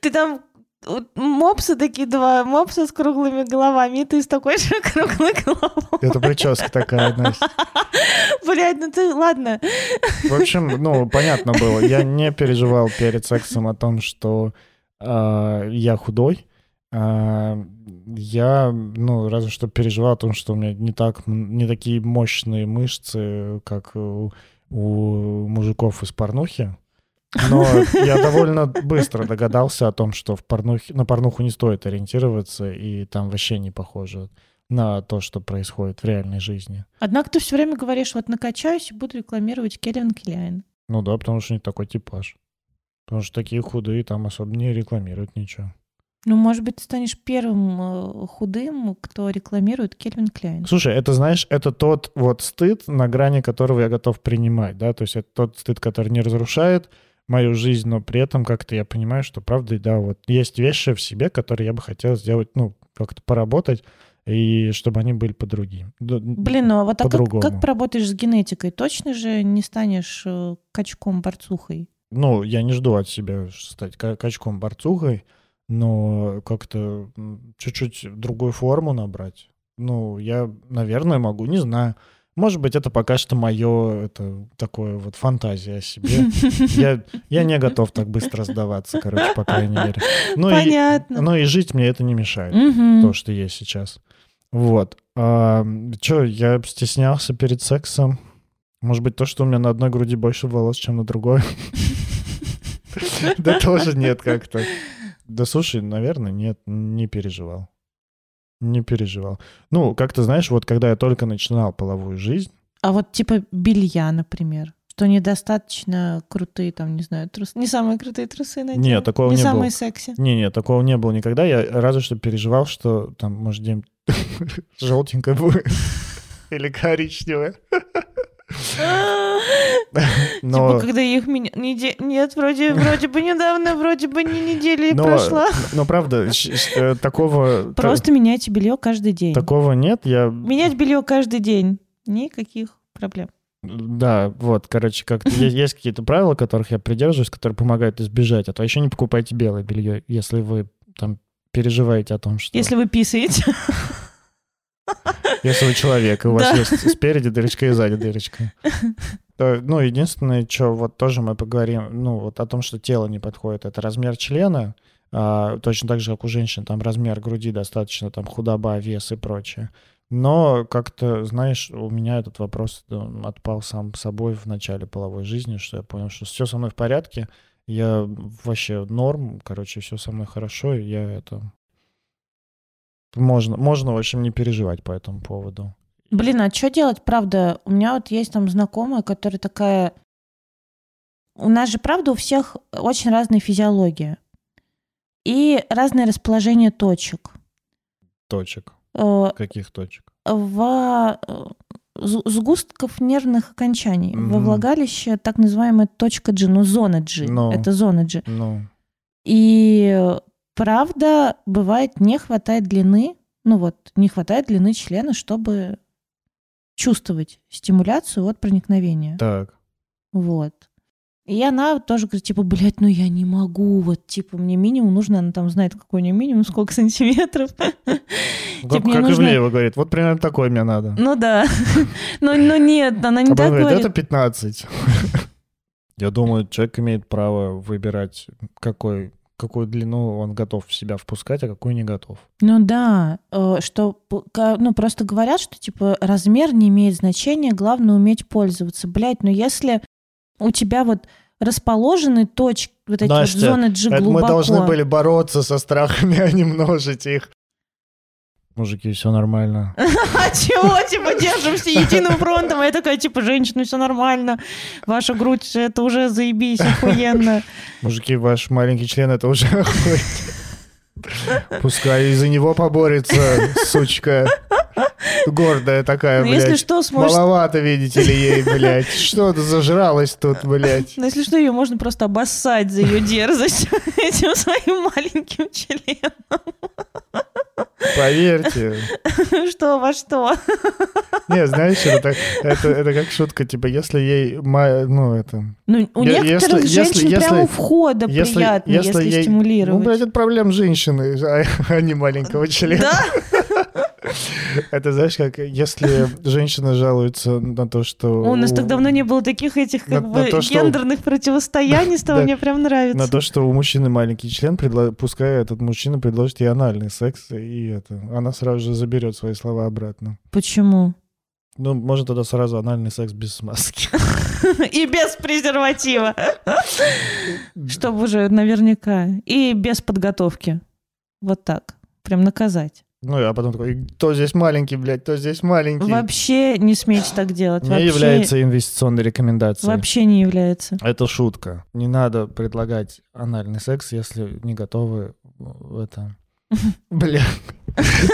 Ты там мопсы такие два, мопсы с круглыми головами, и ты с такой же круглой головой. Это прическа такая, Настя. Блядь, ну ты, ладно. В общем, ну, понятно было. Я не переживал перед сексом о том, что а, я худой. А, я, ну, разве что переживал о том, что у меня не так, не такие мощные мышцы, как у, у мужиков из порнухи. Но я довольно быстро догадался о том, что в порнухе, на порнуху не стоит ориентироваться, и там вообще не похоже на то, что происходит в реальной жизни. Однако ты все время говоришь, вот накачаюсь и буду рекламировать Кельвин Кляйн. Ну да, потому что не такой типаж. Потому что такие худые там особо не рекламируют ничего. Ну, может быть, ты станешь первым э, худым, кто рекламирует Кельвин Кляйн. Слушай, это, знаешь, это тот вот стыд, на грани которого я готов принимать, да, то есть это тот стыд, который не разрушает мою жизнь, но при этом как-то я понимаю, что правда, да, вот есть вещи в себе, которые я бы хотел сделать, ну, как-то поработать, и чтобы они были по другим. Блин, ну а вот а как, как поработаешь с генетикой? Точно же не станешь э, качком-борцухой? Ну, я не жду от себя стать ка- качком-борцухой, но как-то чуть-чуть другую форму набрать. Ну, я, наверное, могу, не знаю. Может быть, это пока что мое, это такое вот фантазия о себе. Я, я не готов так быстро сдаваться, короче, по крайней мере. Ну Понятно. И, ну и жить мне это не мешает, Мгм. то, что есть сейчас. Вот. А, Че, я стеснялся перед сексом. Может быть, то, что у меня на одной груди больше волос, чем на другой. Да тоже нет как-то. Да слушай, наверное, нет, не переживал. Не переживал. Ну, как-то, знаешь, вот когда я только начинал половую жизнь, А вот типа белья, например. Что недостаточно крутые, там, не знаю, трусы. Не самые крутые трусы надел. Нет, такого не не самые было. секси. Не-не, такого не было никогда. Я разве что переживал, что там, может, где желтенькое будет. Или коричневое. Но, Типа, когда их меня... неде- Нет, вроде, вроде бы недавно, вроде бы не недели и но, прошла. но правда, э, такого, та- Просто меняйте белье каждый день. такого нет. Я, Менять белье каждый день. Никаких проблем. да, вот, короче, как есть, есть какие-то правила, которых я придерживаюсь, которые помогают избежать. А то еще не покупайте белое белье, если вы там переживаете о том, что... Если вы писаете. Если вы человек, и у вас есть спереди дырочка и сзади дырочка. Ну, единственное, что вот тоже мы поговорим, ну, вот о том, что тело не подходит, это размер члена, а, точно так же, как у женщин, там размер груди достаточно, там худоба, вес и прочее. Но как-то, знаешь, у меня этот вопрос отпал сам собой в начале половой жизни, что я понял, что все со мной в порядке, я вообще норм, короче, все со мной хорошо, и я это... Можно, можно, в общем, не переживать по этому поводу. Блин, а что делать, правда? У меня вот есть там знакомая, которая такая... У нас же, правда, у всех очень разная физиология. И разное расположение точек. Точек. Э, Каких точек? В э, сгустков нервных окончаний. Во Мгм. влагалище так называемая точка G, ну, зона G. Ну. Это зона G. Ну, И правда, бывает, не хватает длины, ну вот, не хватает длины члена, чтобы чувствовать стимуляцию от проникновения. так. Вот. И она тоже говорит, типа, блядь, ну я не могу, вот, типа, мне минимум нужно, она там знает, какой у нее минимум, сколько сантиметров. Как, Типа, как нужно- Ивлеева говорит, вот примерно такой мне надо. Ну да. Но, но нет, она не А так говорит. это 15. Я думаю, человек имеет право выбирать, какой, какую длину он готов в себя впускать, а какую не готов. Ну да, э, что, ну просто говорят, что типа размер не имеет значения, главное уметь пользоваться. Блять, но если у тебя вот расположены точки, вот эти Настя, вот зоны G глубоко. мы должны были бороться со страхами, а не множить их. Мужики, все нормально. А чего, типа, держимся единым фронтом? А я такая, типа, женщина, все нормально. Ваша грудь, это уже заебись, охуенно. Мужики, ваш маленький член, это уже охуеть. Пускай из-за него поборется, сучка. Гордая такая, Ну, если блядь. что, сможешь... Маловато, видите ли, ей, блядь. Что это зажралась тут, блядь? Ну, если что, ее можно просто обоссать за ее дерзость этим своим маленьким членом. Поверьте. Что во что? Не, знаешь, это, это, это как шутка, типа, если ей, ну, это... Ну, у некоторых если- женщин если- прямо у входа если- приятно, если если, ей- стимулировать. Ну, блядь, это проблем женщины, а, а не маленького члена. Да? Это, знаешь, как если женщина жалуется на то, что... У нас так давно не было таких этих как бы гендерных противостояний, с того мне прям нравится. На то, что у мужчины маленький член, пускай этот мужчина предложит ей анальный секс, и это, она сразу же заберет свои слова обратно. Почему? Ну, может, тогда сразу анальный секс без смазки. И без презерватива. Чтобы уже наверняка. И без подготовки. Вот так. Прям наказать. Ну, а потом такой, кто здесь маленький, блядь, кто здесь маленький. Вообще не смейте так делать. Не Вообще- является инвестиционной рекомендацией. Вообще не является. Это шутка. Не надо предлагать анальный секс, если не готовы в это... Бля,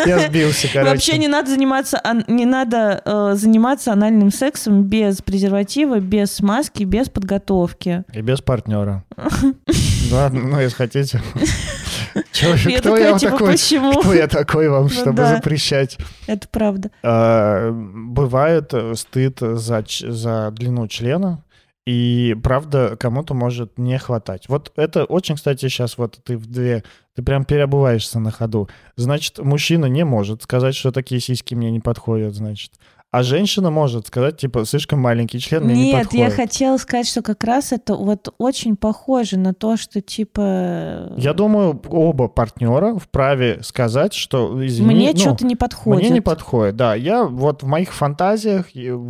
я сбился, короче. Вообще не надо заниматься, ан- не надо э, заниматься анальным сексом без презерватива, без смазки, без подготовки. И без партнера. Ладно, ну, если хотите. Чё- Я Кто такая, я типа, такой? почему? Кто я такой вам, Ну чтобы да. запрещать? Это правда. А, Бывает э, стыд за, за длину члена, и правда кому-то может не хватать. Вот это очень, кстати, сейчас вот ты в две, ты прям переобуваешься на ходу. Значит, мужчина не может сказать, что такие сиськи мне не подходят, значит. А женщина может сказать, типа, слишком маленький член мне не Нет, подходит. я хотела сказать, что как раз это вот очень похоже на то, что типа... Я думаю, оба партнера вправе сказать, что извини, Мне ну, что-то не подходит. Мне не подходит, да. Я вот в моих фантазиях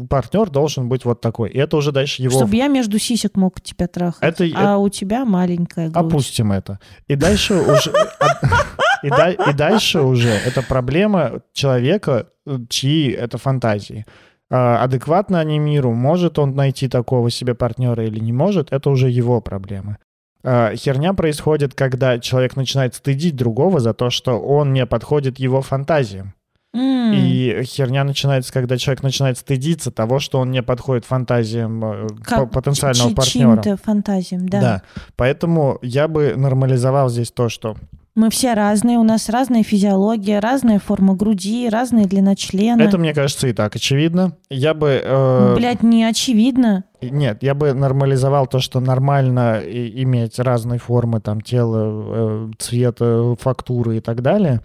партнер должен быть вот такой. И это уже дальше его... Чтобы я между сисек мог тебя трахать. Это- а у тебя маленькая грудь. Опустим это. И дальше уже... И, да- и дальше уже это проблема человека, чьи это фантазии. А, Адекватно они миру, может он найти такого себе партнера или не может, это уже его проблемы. А, Херня происходит, когда человек начинает стыдить другого за то, что он не подходит его фантазиям. М. И херня начинается, когда человек начинает стыдиться того, что он не подходит фантазиям э, Как по- потенциального партнера. Чьим-то фантазиям, да. Поэтому я бы нормализовал здесь то, что Мы все разные, у нас разная физиология, разная форма груди, разная длина члена. это, мне кажется, и так очевидно. Я бы... э, Блять, не очевидно. Нет, я бы нормализовал то, что нормально иметь разные формы там тела, э, цвета, фактуры и так далее.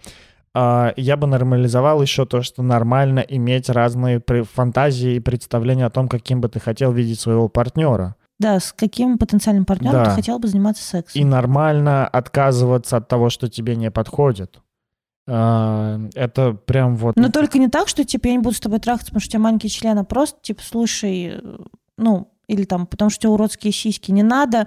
А я бы нормализовал еще то, что нормально иметь разные фантазии и представления о том, каким бы ты хотел видеть своего партнера. Да, с каким потенциальным партнером Да. ты хотел бы заниматься сексом? И нормально отказываться от того, что тебе не подходит. А, Это прям вот... Но только не так, что типа я не буду с тобой трахаться, потому что у тебя маленький член, а просто типа слушай, ну, или там, потому что у тебя уродские сиськи. Не надо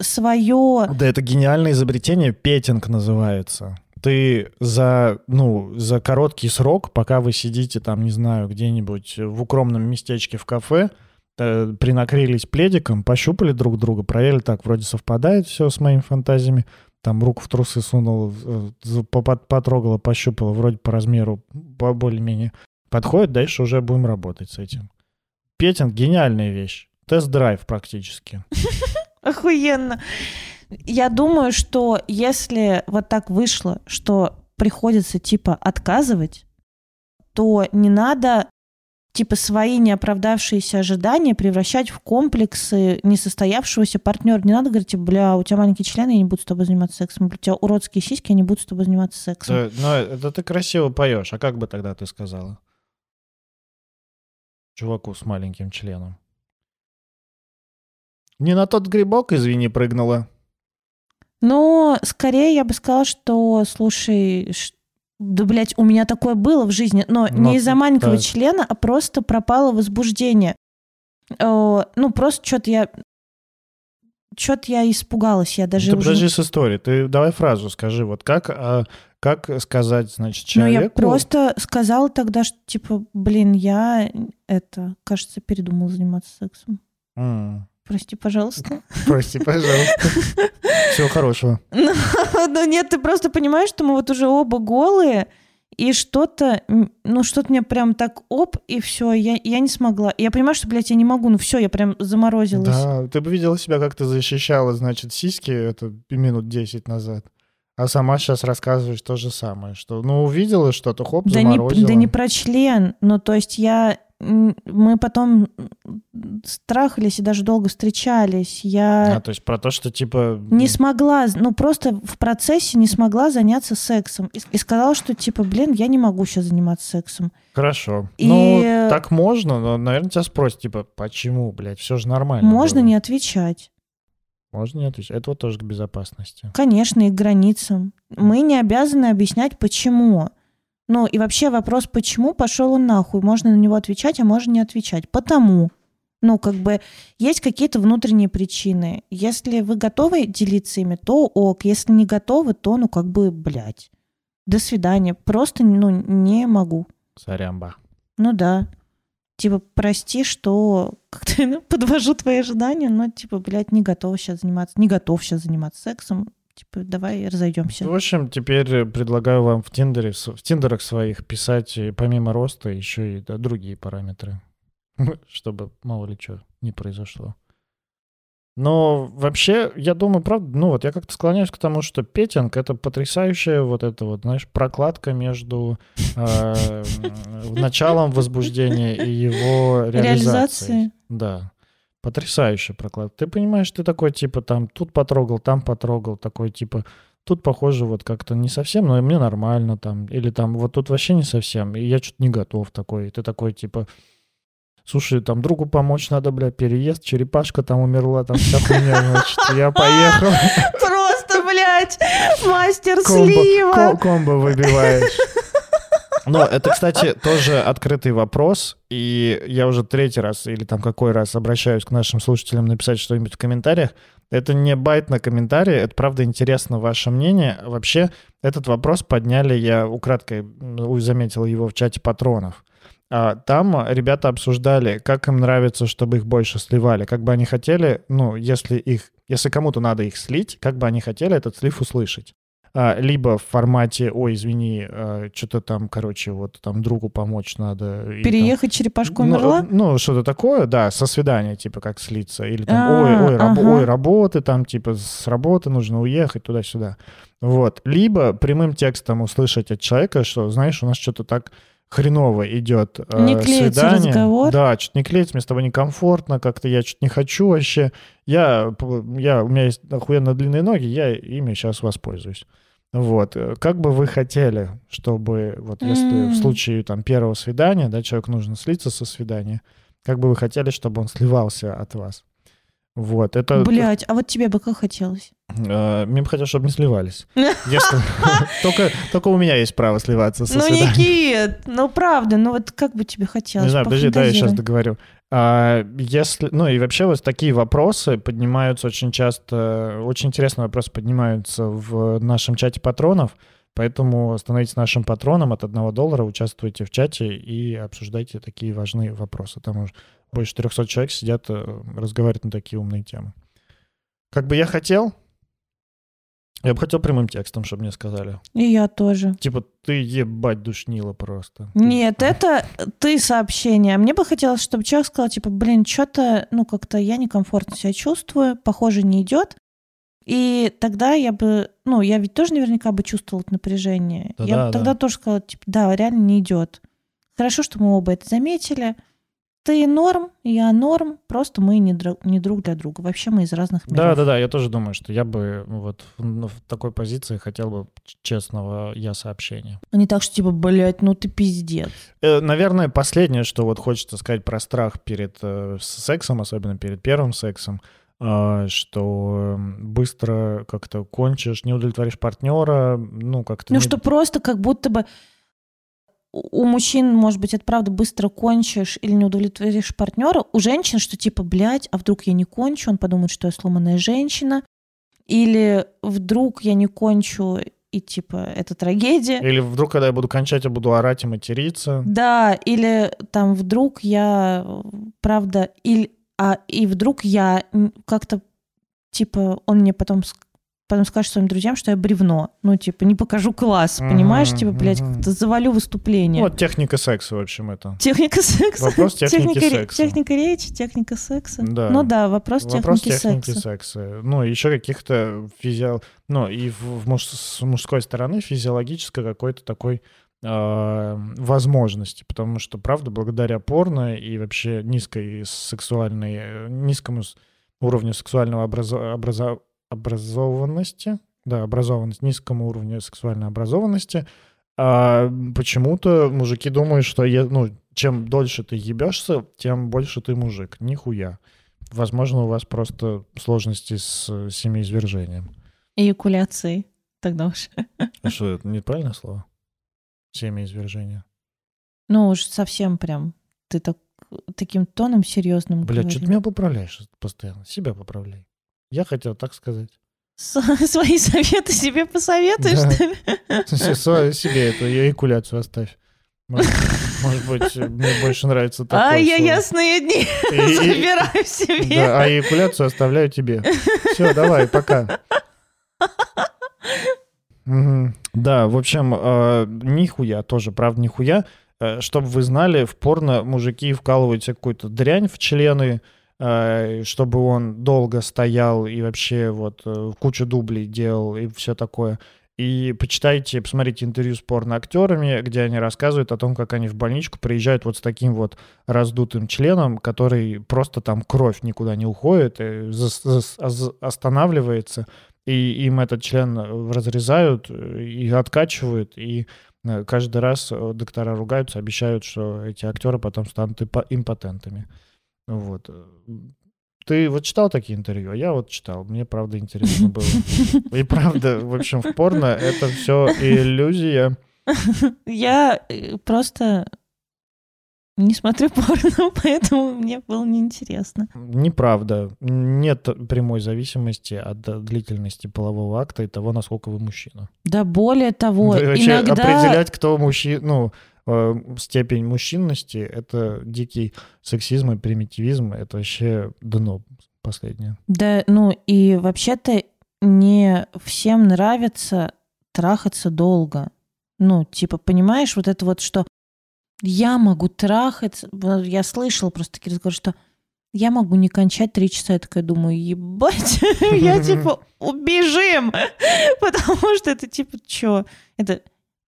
свое... Да, это гениальное изобретение, петинг называется. Ты за, ну, за короткий срок, пока вы сидите там, не знаю, где-нибудь в укромном местечке в кафе, принакрылись пледиком, пощупали друг друга, проверили, так, вроде совпадает все с моими фантазиями, там руку в трусы сунула, э, потрогала, пощупала, вроде по размеру, по более-менее. Подходит, дальше уже будем работать с этим. Петинг — гениальная вещь. Тест-драйв практически. Охуенно. Я думаю, что если вот так вышло, что приходится типа отказывать, то не надо типа свои неоправдавшиеся ожидания превращать в комплексы несостоявшегося партнера. Не надо говорить, типа, бля, у тебя маленький член, я не буду с тобой заниматься сексом. У тебя уродские сиськи, я не буду с тобой заниматься сексом. Да, но это ты красиво поешь. А как бы тогда ты сказала? Чуваку с маленьким членом. Не на тот грибок, извини, прыгнула. Но скорее я бы сказала, что, слушай, да, блядь, у меня такое было в жизни, но Но не из-за маленького так. члена, а просто пропало возбуждение. Э, Ну, просто что-то я... Что-то я испугалась, я даже ты уже... подожди с историей. Ты давай фразу скажи. Вот как, а, как сказать, значит, Ну, я человеку... просто сказала тогда, что, типа, блин, я это, кажется, передумала заниматься сексом. М, Прости, пожалуйста. Прости, пожалуйста. Всего хорошего. Ну, ну нет, ты просто понимаешь, что мы вот уже оба голые, и что-то, ну что-то мне прям так оп, и все, я, я не смогла. Я понимаю, что, блядь, я не могу, ну все, я прям заморозилась. Да, ты бы видела себя, как ты защищала, значит, сиськи это минут 10 назад. А сама сейчас рассказываешь то же самое, что, ну, увидела что-то, хоп, Да не, заморозила. да не про член, ну то есть я, мы потом страхались и даже долго встречались. Я А, то есть про то, что, типа... не смогла, ну просто в процессе не смогла заняться сексом. И, и сказала, что типа, блин, я не могу сейчас заниматься сексом. Хорошо. И- Ну, так можно, но, наверное, тебя спросят, типа, почему, блядь, все же нормально. Можно было. не отвечать. Можно не отвечать. Это вот тоже к безопасности. Конечно, и к границам. Мы не обязаны объяснять, почему. Ну и вообще вопрос, почему пошел он нахуй. Можно на него отвечать, а можно не отвечать. Потому. Ну, как бы есть какие-то внутренние причины. Если вы готовы делиться ими, то ок. Если не готовы, то, ну, как бы, блядь. До свидания. Просто, ну, не могу. Сорямба. Ну да. Типа, прости, что как-то ну, подвожу твои ожидания, но, типа, блядь, не готова сейчас заниматься, не готов сейчас заниматься сексом. Типа, давай разойдемся. В общем, теперь э, предлагаю вам в Тиндере, в Тиндерах своих писать э, помимо роста еще и да, другие параметры, чтобы мало ли что не произошло. Но вообще, я думаю, правда, ну вот я как-то склоняюсь к тому, что петинг — это потрясающая вот эта вот, знаешь, прокладка между э, началом возбуждения и его реализацией. Реализации. Да. Потрясающая прокладка. Ты понимаешь, ты такой, типа, там, тут потрогал, там потрогал, такой, типа, тут, похоже, вот как-то не совсем, но мне нормально там. Или там, вот тут вообще не совсем, и я что-то не готов такой. И ты такой, типа, слушай, там другу помочь надо, бля, переезд, черепашка там умерла, там вся хуйня, значит, я поехал. Просто, блядь, мастер слива. ко- комбо выбиваешь. Но это, кстати, тоже открытый вопрос, и я уже третий раз или там какой раз обращаюсь к нашим слушателям написать что-нибудь в комментариях. Это не байт на комментарии, это правда интересно ваше мнение. Вообще, этот вопрос подняли, я украдкой заметил его в чате патронов. А, Там ребята обсуждали, как им нравится, чтобы их больше сливали, как бы они хотели, ну, если их, если кому-то надо их слить, как бы они хотели этот слив услышать. А, Либо в формате, ой, извини, что-то там, короче, вот там другу помочь надо. и там- Переехать черепашка ну, умерла? Ну, что-то такое, да, со свидания, типа, как слиться. Или там, А, ой, ой, раб- ага. ой, работы, там, типа, с работы нужно уехать туда-сюда. Вот. Либо прямым текстом услышать от человека, что, знаешь, у нас что-то так хреново идет э, Не клеится свидание. разговор. Да, что-то не клеится, мне с тобой некомфортно, как-то я что-то не хочу вообще. Я, я, у меня есть охуенно длинные ноги, я ими сейчас воспользуюсь. Вот. Э, Как бы вы хотели, чтобы, вот если М. в случае там первого свидания, да, человеку нужно слиться со свидания, как бы вы хотели, чтобы он сливался от вас? Вот, это... Блять, а вот тебе бы как хотелось? э, мне бы хотелось, чтобы не сливались. Только, у меня есть право сливаться со Ну. Никит, ну правда, ну вот как бы тебе хотелось? Не знаю, подожди, да, я сейчас договорю. А, если, ну и вообще вот такие вопросы поднимаются очень часто, очень интересные вопросы поднимаются в нашем чате патронов, поэтому становитесь нашим патроном от одного доллара, участвуйте в чате и обсуждайте такие важные вопросы. Там больше 300 человек сидят, э, разговаривают на такие умные темы. Как бы я хотел, я бы хотел прямым текстом, чтобы мне сказали. И я тоже. Типа, ты ебать душнила просто. Нет, это ты сообщение. Мне бы хотелось, чтобы человек сказал, типа, блин, что-то, ну, как-то я некомфортно себя чувствую, похоже, не идет. И тогда я бы, ну, я ведь тоже наверняка бы чувствовала напряжение. Да, я да, бы тогда да. тоже сказала, типа, да, реально не идет. Хорошо, что мы оба это заметили. Ты норм, я норм, просто мы не, друг- не друг для друга. Вообще мы из разных миров. Да, да, да, я тоже думаю, что я бы вот в, в такой позиции хотел бы честного я сообщения. А Не так, что типа, блядь, ну ты пиздец. Э, Наверное, последнее, что вот хочется сказать про страх перед э, сексом, особенно перед первым сексом, э, что быстро как-то кончишь, не удовлетворишь партнера, ну как-то... Ну, не- что просто как будто бы у мужчин, может быть, это правда быстро кончишь или не удовлетворишь партнера. У женщин, что типа, блядь, а вдруг я не кончу, он подумает, что я сломанная женщина. Или вдруг я не кончу, и типа, это трагедия. Или вдруг, когда я буду кончать, я буду орать и материться. Да, или там вдруг я, правда, или, а, и вдруг я как-то, типа, он мне потом, потом скажет своим друзьям, что я бревно. Ну, типа, не покажу класс, понимаешь? Мгм, Типа, блядь, мгм. как-то завалю выступление. Вот техника секса, в общем, это. Техника секса. Вопрос техники техника, секса. техника речи, техника секса. Да. Ну да, вопрос, Вопрос техники, техники секса. секса. Ну, еще каких-то физио... Ну, и в, в муж- с мужской стороны физиологической какой-то такой э, возможности, потому что, правда, благодаря порно и вообще низкой сексуальной, э, низкому уровню сексуального образо- образо- образованности, да, образованность, низкому уровню сексуальной образованности, а, почему-то мужики думают, что е- ну, чем дольше ты ебешься, тем больше ты мужик. Нихуя. Возможно, у вас просто сложности с э, семяизвержением. Эякуляции. Тогда уж. А что, это неправильное слово? Семяизвержение. Ну уж совсем прям. Ты так, таким тоном серьезным Бля, что ты меня поправляешь постоянно? Себя поправляй. Я хотел так сказать. С- Свои советы себе посоветуешь, Да. Себе эту эякуляцию оставь. Может, может быть, мне больше нравится такое А я слово. ясные дни И- забираю себе. Да, а эякуляцию оставляю тебе. Все, давай, пока. Мгм. Да, в общем, э, нихуя тоже, правда, нихуя. Чтобы вы знали, в порно мужики вкалывают себе какую-то дрянь в члены, э, чтобы он долго стоял и вообще вот э, кучу дублей делал и все такое. И почитайте, посмотрите интервью с порноактерами, где они рассказывают о том, как они в больничку приезжают вот с таким вот раздутым членом, который просто там кровь никуда не уходит, э, зас- оз- останавливается, и им этот член разрезают и откачивают, и э, каждый раз э, доктора ругаются, обещают, что эти актеры потом станут импо- импотентами. Вот. Ты вот читал такие интервью? А Я вот читал. Мне правда интересно было. И правда, в общем, в порно это все иллюзия. Я э, просто не смотрю порно, поэтому мне было неинтересно. Неправда. Нет прямой зависимости от длительности полового акта и того, насколько вы мужчина. Да более того, вообще иногда... определять, кто мужчина, ну, э, степень мужчинности, это дикий сексизм и примитивизм, это вообще дно последнее. Да, ну и вообще-то не всем нравится трахаться долго. Ну, типа, понимаешь, вот это вот, что я могу трахаться. Я слышала просто такие разговоры, что я могу не кончать три часа. Я такая думаю, ебать, я типа, убежим. Потому что это типа, что? Это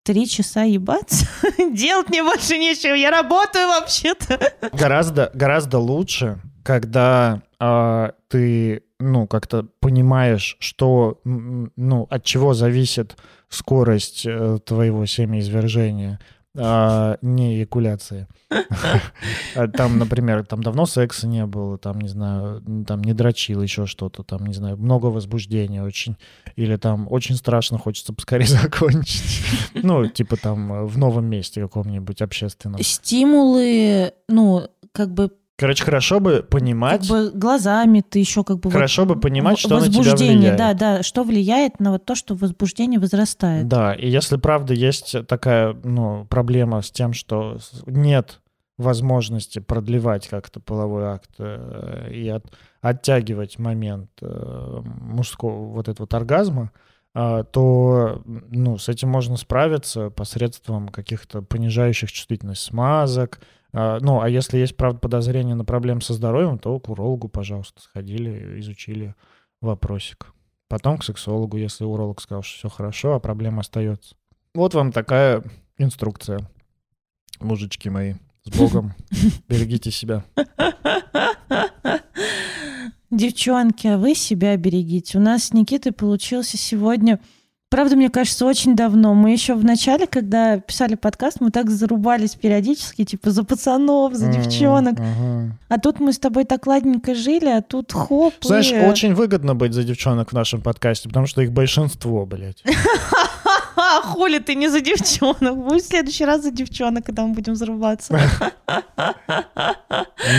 три часа ебаться? Делать мне больше нечего. Я работаю вообще-то. Гораздо, гораздо лучше, когда а, ты, ну, как-то понимаешь, что, ну, от чего зависит скорость э, твоего семяизвержения, а, не эякуляции. А Там, например, там давно секса не было, там, не знаю, там не дрочил, еще что-то, там, не знаю, много возбуждения очень, или там очень страшно, хочется поскорее закончить. Ну, типа там в новом месте каком-нибудь общественном. Стимулы, ну, как бы, Короче, хорошо бы как понимать, бы глазами ты еще как бы... вот хорошо бы понимать, что на тебя влияет. да, да, что влияет на вот то, что возбуждение возрастает. Да, и если правда есть такая ну, проблема с тем, что нет возможности продлевать как-то половой акт э, и от- оттягивать момент э, мужского вот этого вот оргазма, а, то ну, с этим можно справиться посредством каких-то понижающих чувствительность смазок. А, Ну, а если есть, правда, подозрение на проблемы со здоровьем, то к урологу, пожалуйста, сходили, изучили вопросик. Потом к сексологу, если уролог сказал, что все хорошо, а проблема остается. Вот вам такая инструкция, мужички мои. С Богом. Берегите себя. Девчонки, а вы себя берегите. У нас с Никитой получился сегодня, правда, мне кажется, очень давно. Мы еще в начале, когда писали подкаст, мы так зарубались периодически, типа за пацанов, за девчонок. А тут мы с тобой так ладненько жили, а тут хоп. и- Знаешь, очень выгодно быть за девчонок в нашем подкасте, потому что их большинство, блядь. Ха, хули ты не за девчонок. Будь в следующий раз за девчонок, когда мы будем зарубаться.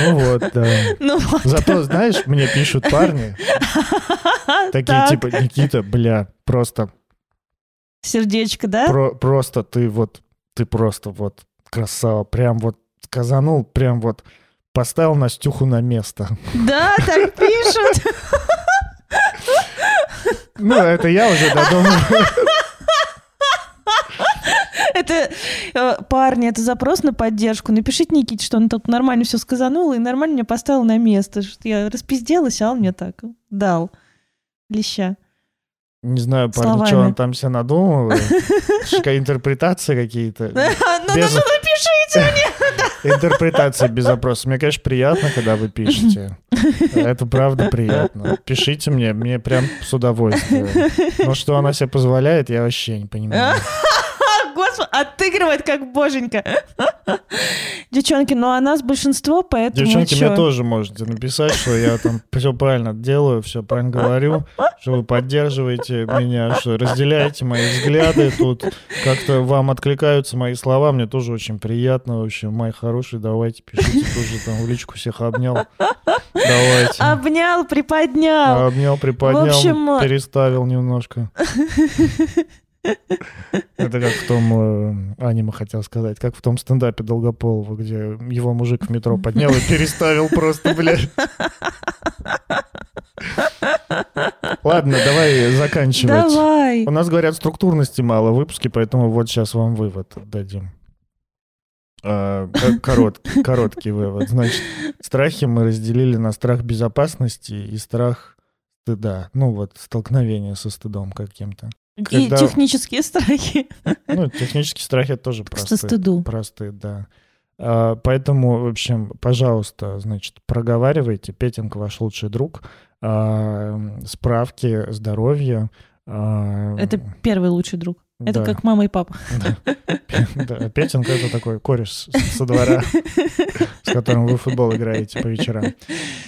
Ну вот, да. Ну вот. Зато, знаешь, мне пишут парни, такие Так. типа, Никита, бля, просто, Сердечко, да? про- просто ты вот, ты просто вот красава, прям вот сказанул, прям вот поставил Настюху на место. Да, так пишут. Ну, это я уже додумал. Это, э, парни, это запрос на поддержку. Напишите Никите, что он тут нормально все сказанул и нормально меня поставил на место. Что я распизделась, а он мне так дал. Леща. Не знаю, парни, что он там себе надумал. Интерпретации какие-то. Ну, ну, Без- ну, напишите мне. Интерпретация без запроса. Мне, конечно, приятно, когда вы пишете. Это правда приятно. Пишите мне, мне прям с удовольствием. Но что она себе позволяет, я вообще не понимаю. Господи, отыгрывает как боженька. Девчонки, ну а нас большинство, поэтому Девчонки, чё? мне тоже можете написать, что я там все правильно делаю, все правильно говорю, что вы поддерживаете меня, что разделяете мои взгляды тут, как-то вам откликаются мои слова, мне тоже очень приятно. В общем, мои хорошие, давайте пишите тоже там в личку всех обнял. Давайте. Обнял, приподнял. Обнял, приподнял, В общем, переставил немножко. Это как в том э, аниме хотел сказать, как в том стендапе Долгополова, где его мужик в метро поднял и переставил просто, блядь. Ладно, давай заканчивать. Давай. У нас, говорят, структурности мало в выпуске, поэтому вот сейчас вам вывод дадим. А, корот- короткий вывод. Значит, страхи мы разделили на страх безопасности и страх стыда. Ну вот, столкновение со стыдом каким-то. И Когда- технические страхи. Ну, технические страхи тоже простые. стыду. Простые, да. А, Поэтому, в общем, пожалуйста, значит, проговаривайте. Петинг ваш лучший друг. А, Справки, здоровья. а, Это первый лучший друг. Это да. как мама и папа. Да. Петинг — это такой кореш со двора, с которым вы в футбол играете по вечерам.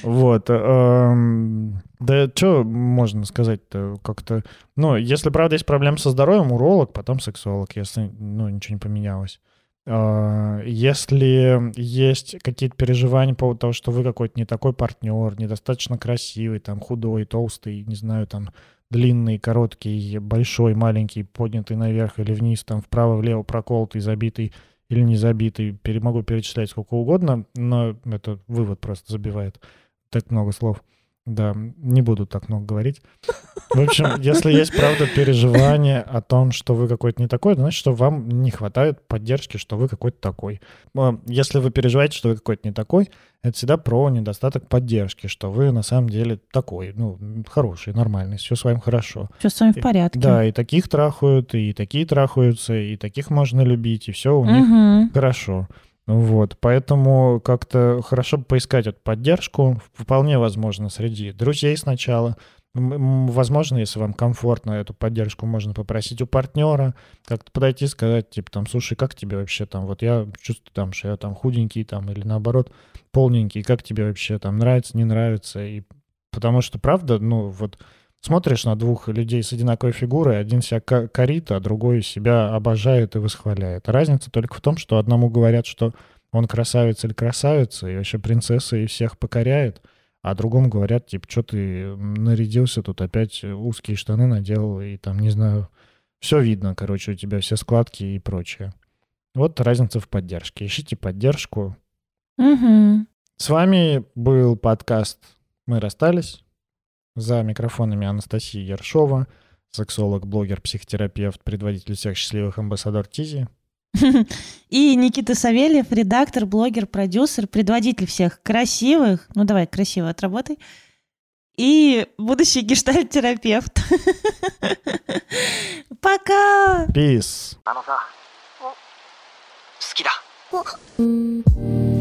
Вот. эм, Да что можно сказать-то как-то... Ну, если, правда, есть проблемы со здоровьем, уролог, потом сексолог, если, ну, ничего не поменялось. А, Если есть какие-то переживания по поводу того, что вы какой-то не такой партнер, недостаточно красивый, там, худой, толстый, не знаю, там, длинный, короткий, большой, маленький, поднятый наверх или вниз, там, вправо-влево проколотый, забитый или не забитый, могу перечислять сколько угодно, но это вывод просто забивает. Так много слов. Да, не буду так много говорить. В общем, если есть, правда, переживание о том, что вы какой-то не такой, значит, что вам не хватает поддержки, что вы какой-то такой. А, Если вы переживаете, что вы какой-то не такой, это всегда про недостаток поддержки, что вы на самом деле такой, ну, хороший, нормальный, все с вами хорошо. Все с вами в порядке. Да, и таких трахают, и такие трахаются, и таких можно любить, и все у них Мгм. Хорошо. Вот, поэтому как-то хорошо поискать эту поддержку. Вполне возможно, среди друзей сначала. Возможно, если вам комфортно, эту поддержку можно попросить у партнера, как-то подойти, сказать, типа, там, слушай, как тебе вообще там, вот я чувствую там, что я там худенький там, или наоборот, полненький, как тебе вообще там нравится, не нравится, и потому что, правда, ну, вот смотришь на двух людей с одинаковой фигурой, один себя ко- корит, а другой себя обожает и восхваляет. Разница только в том, что одному говорят, что он красавец или красавица, и вообще принцесса и всех покоряет, а другому говорят, типа, что ты нарядился тут опять узкие штаны надел, и там, не знаю, все видно, короче, у тебя все складки и прочее. Вот разница в поддержке. Ищите поддержку. Мгм. С вами был подкаст «Мы расстались». За микрофонами Анастасия Ершова, сексолог, блогер, психотерапевт, предводитель всех счастливых амбассадор Тизи. И Никита Савельев, редактор, блогер, продюсер, предводитель всех красивых, ну давай, красиво отработай, и будущий гештальт-терапевт. Пока! Peace. あのさ好きだ うん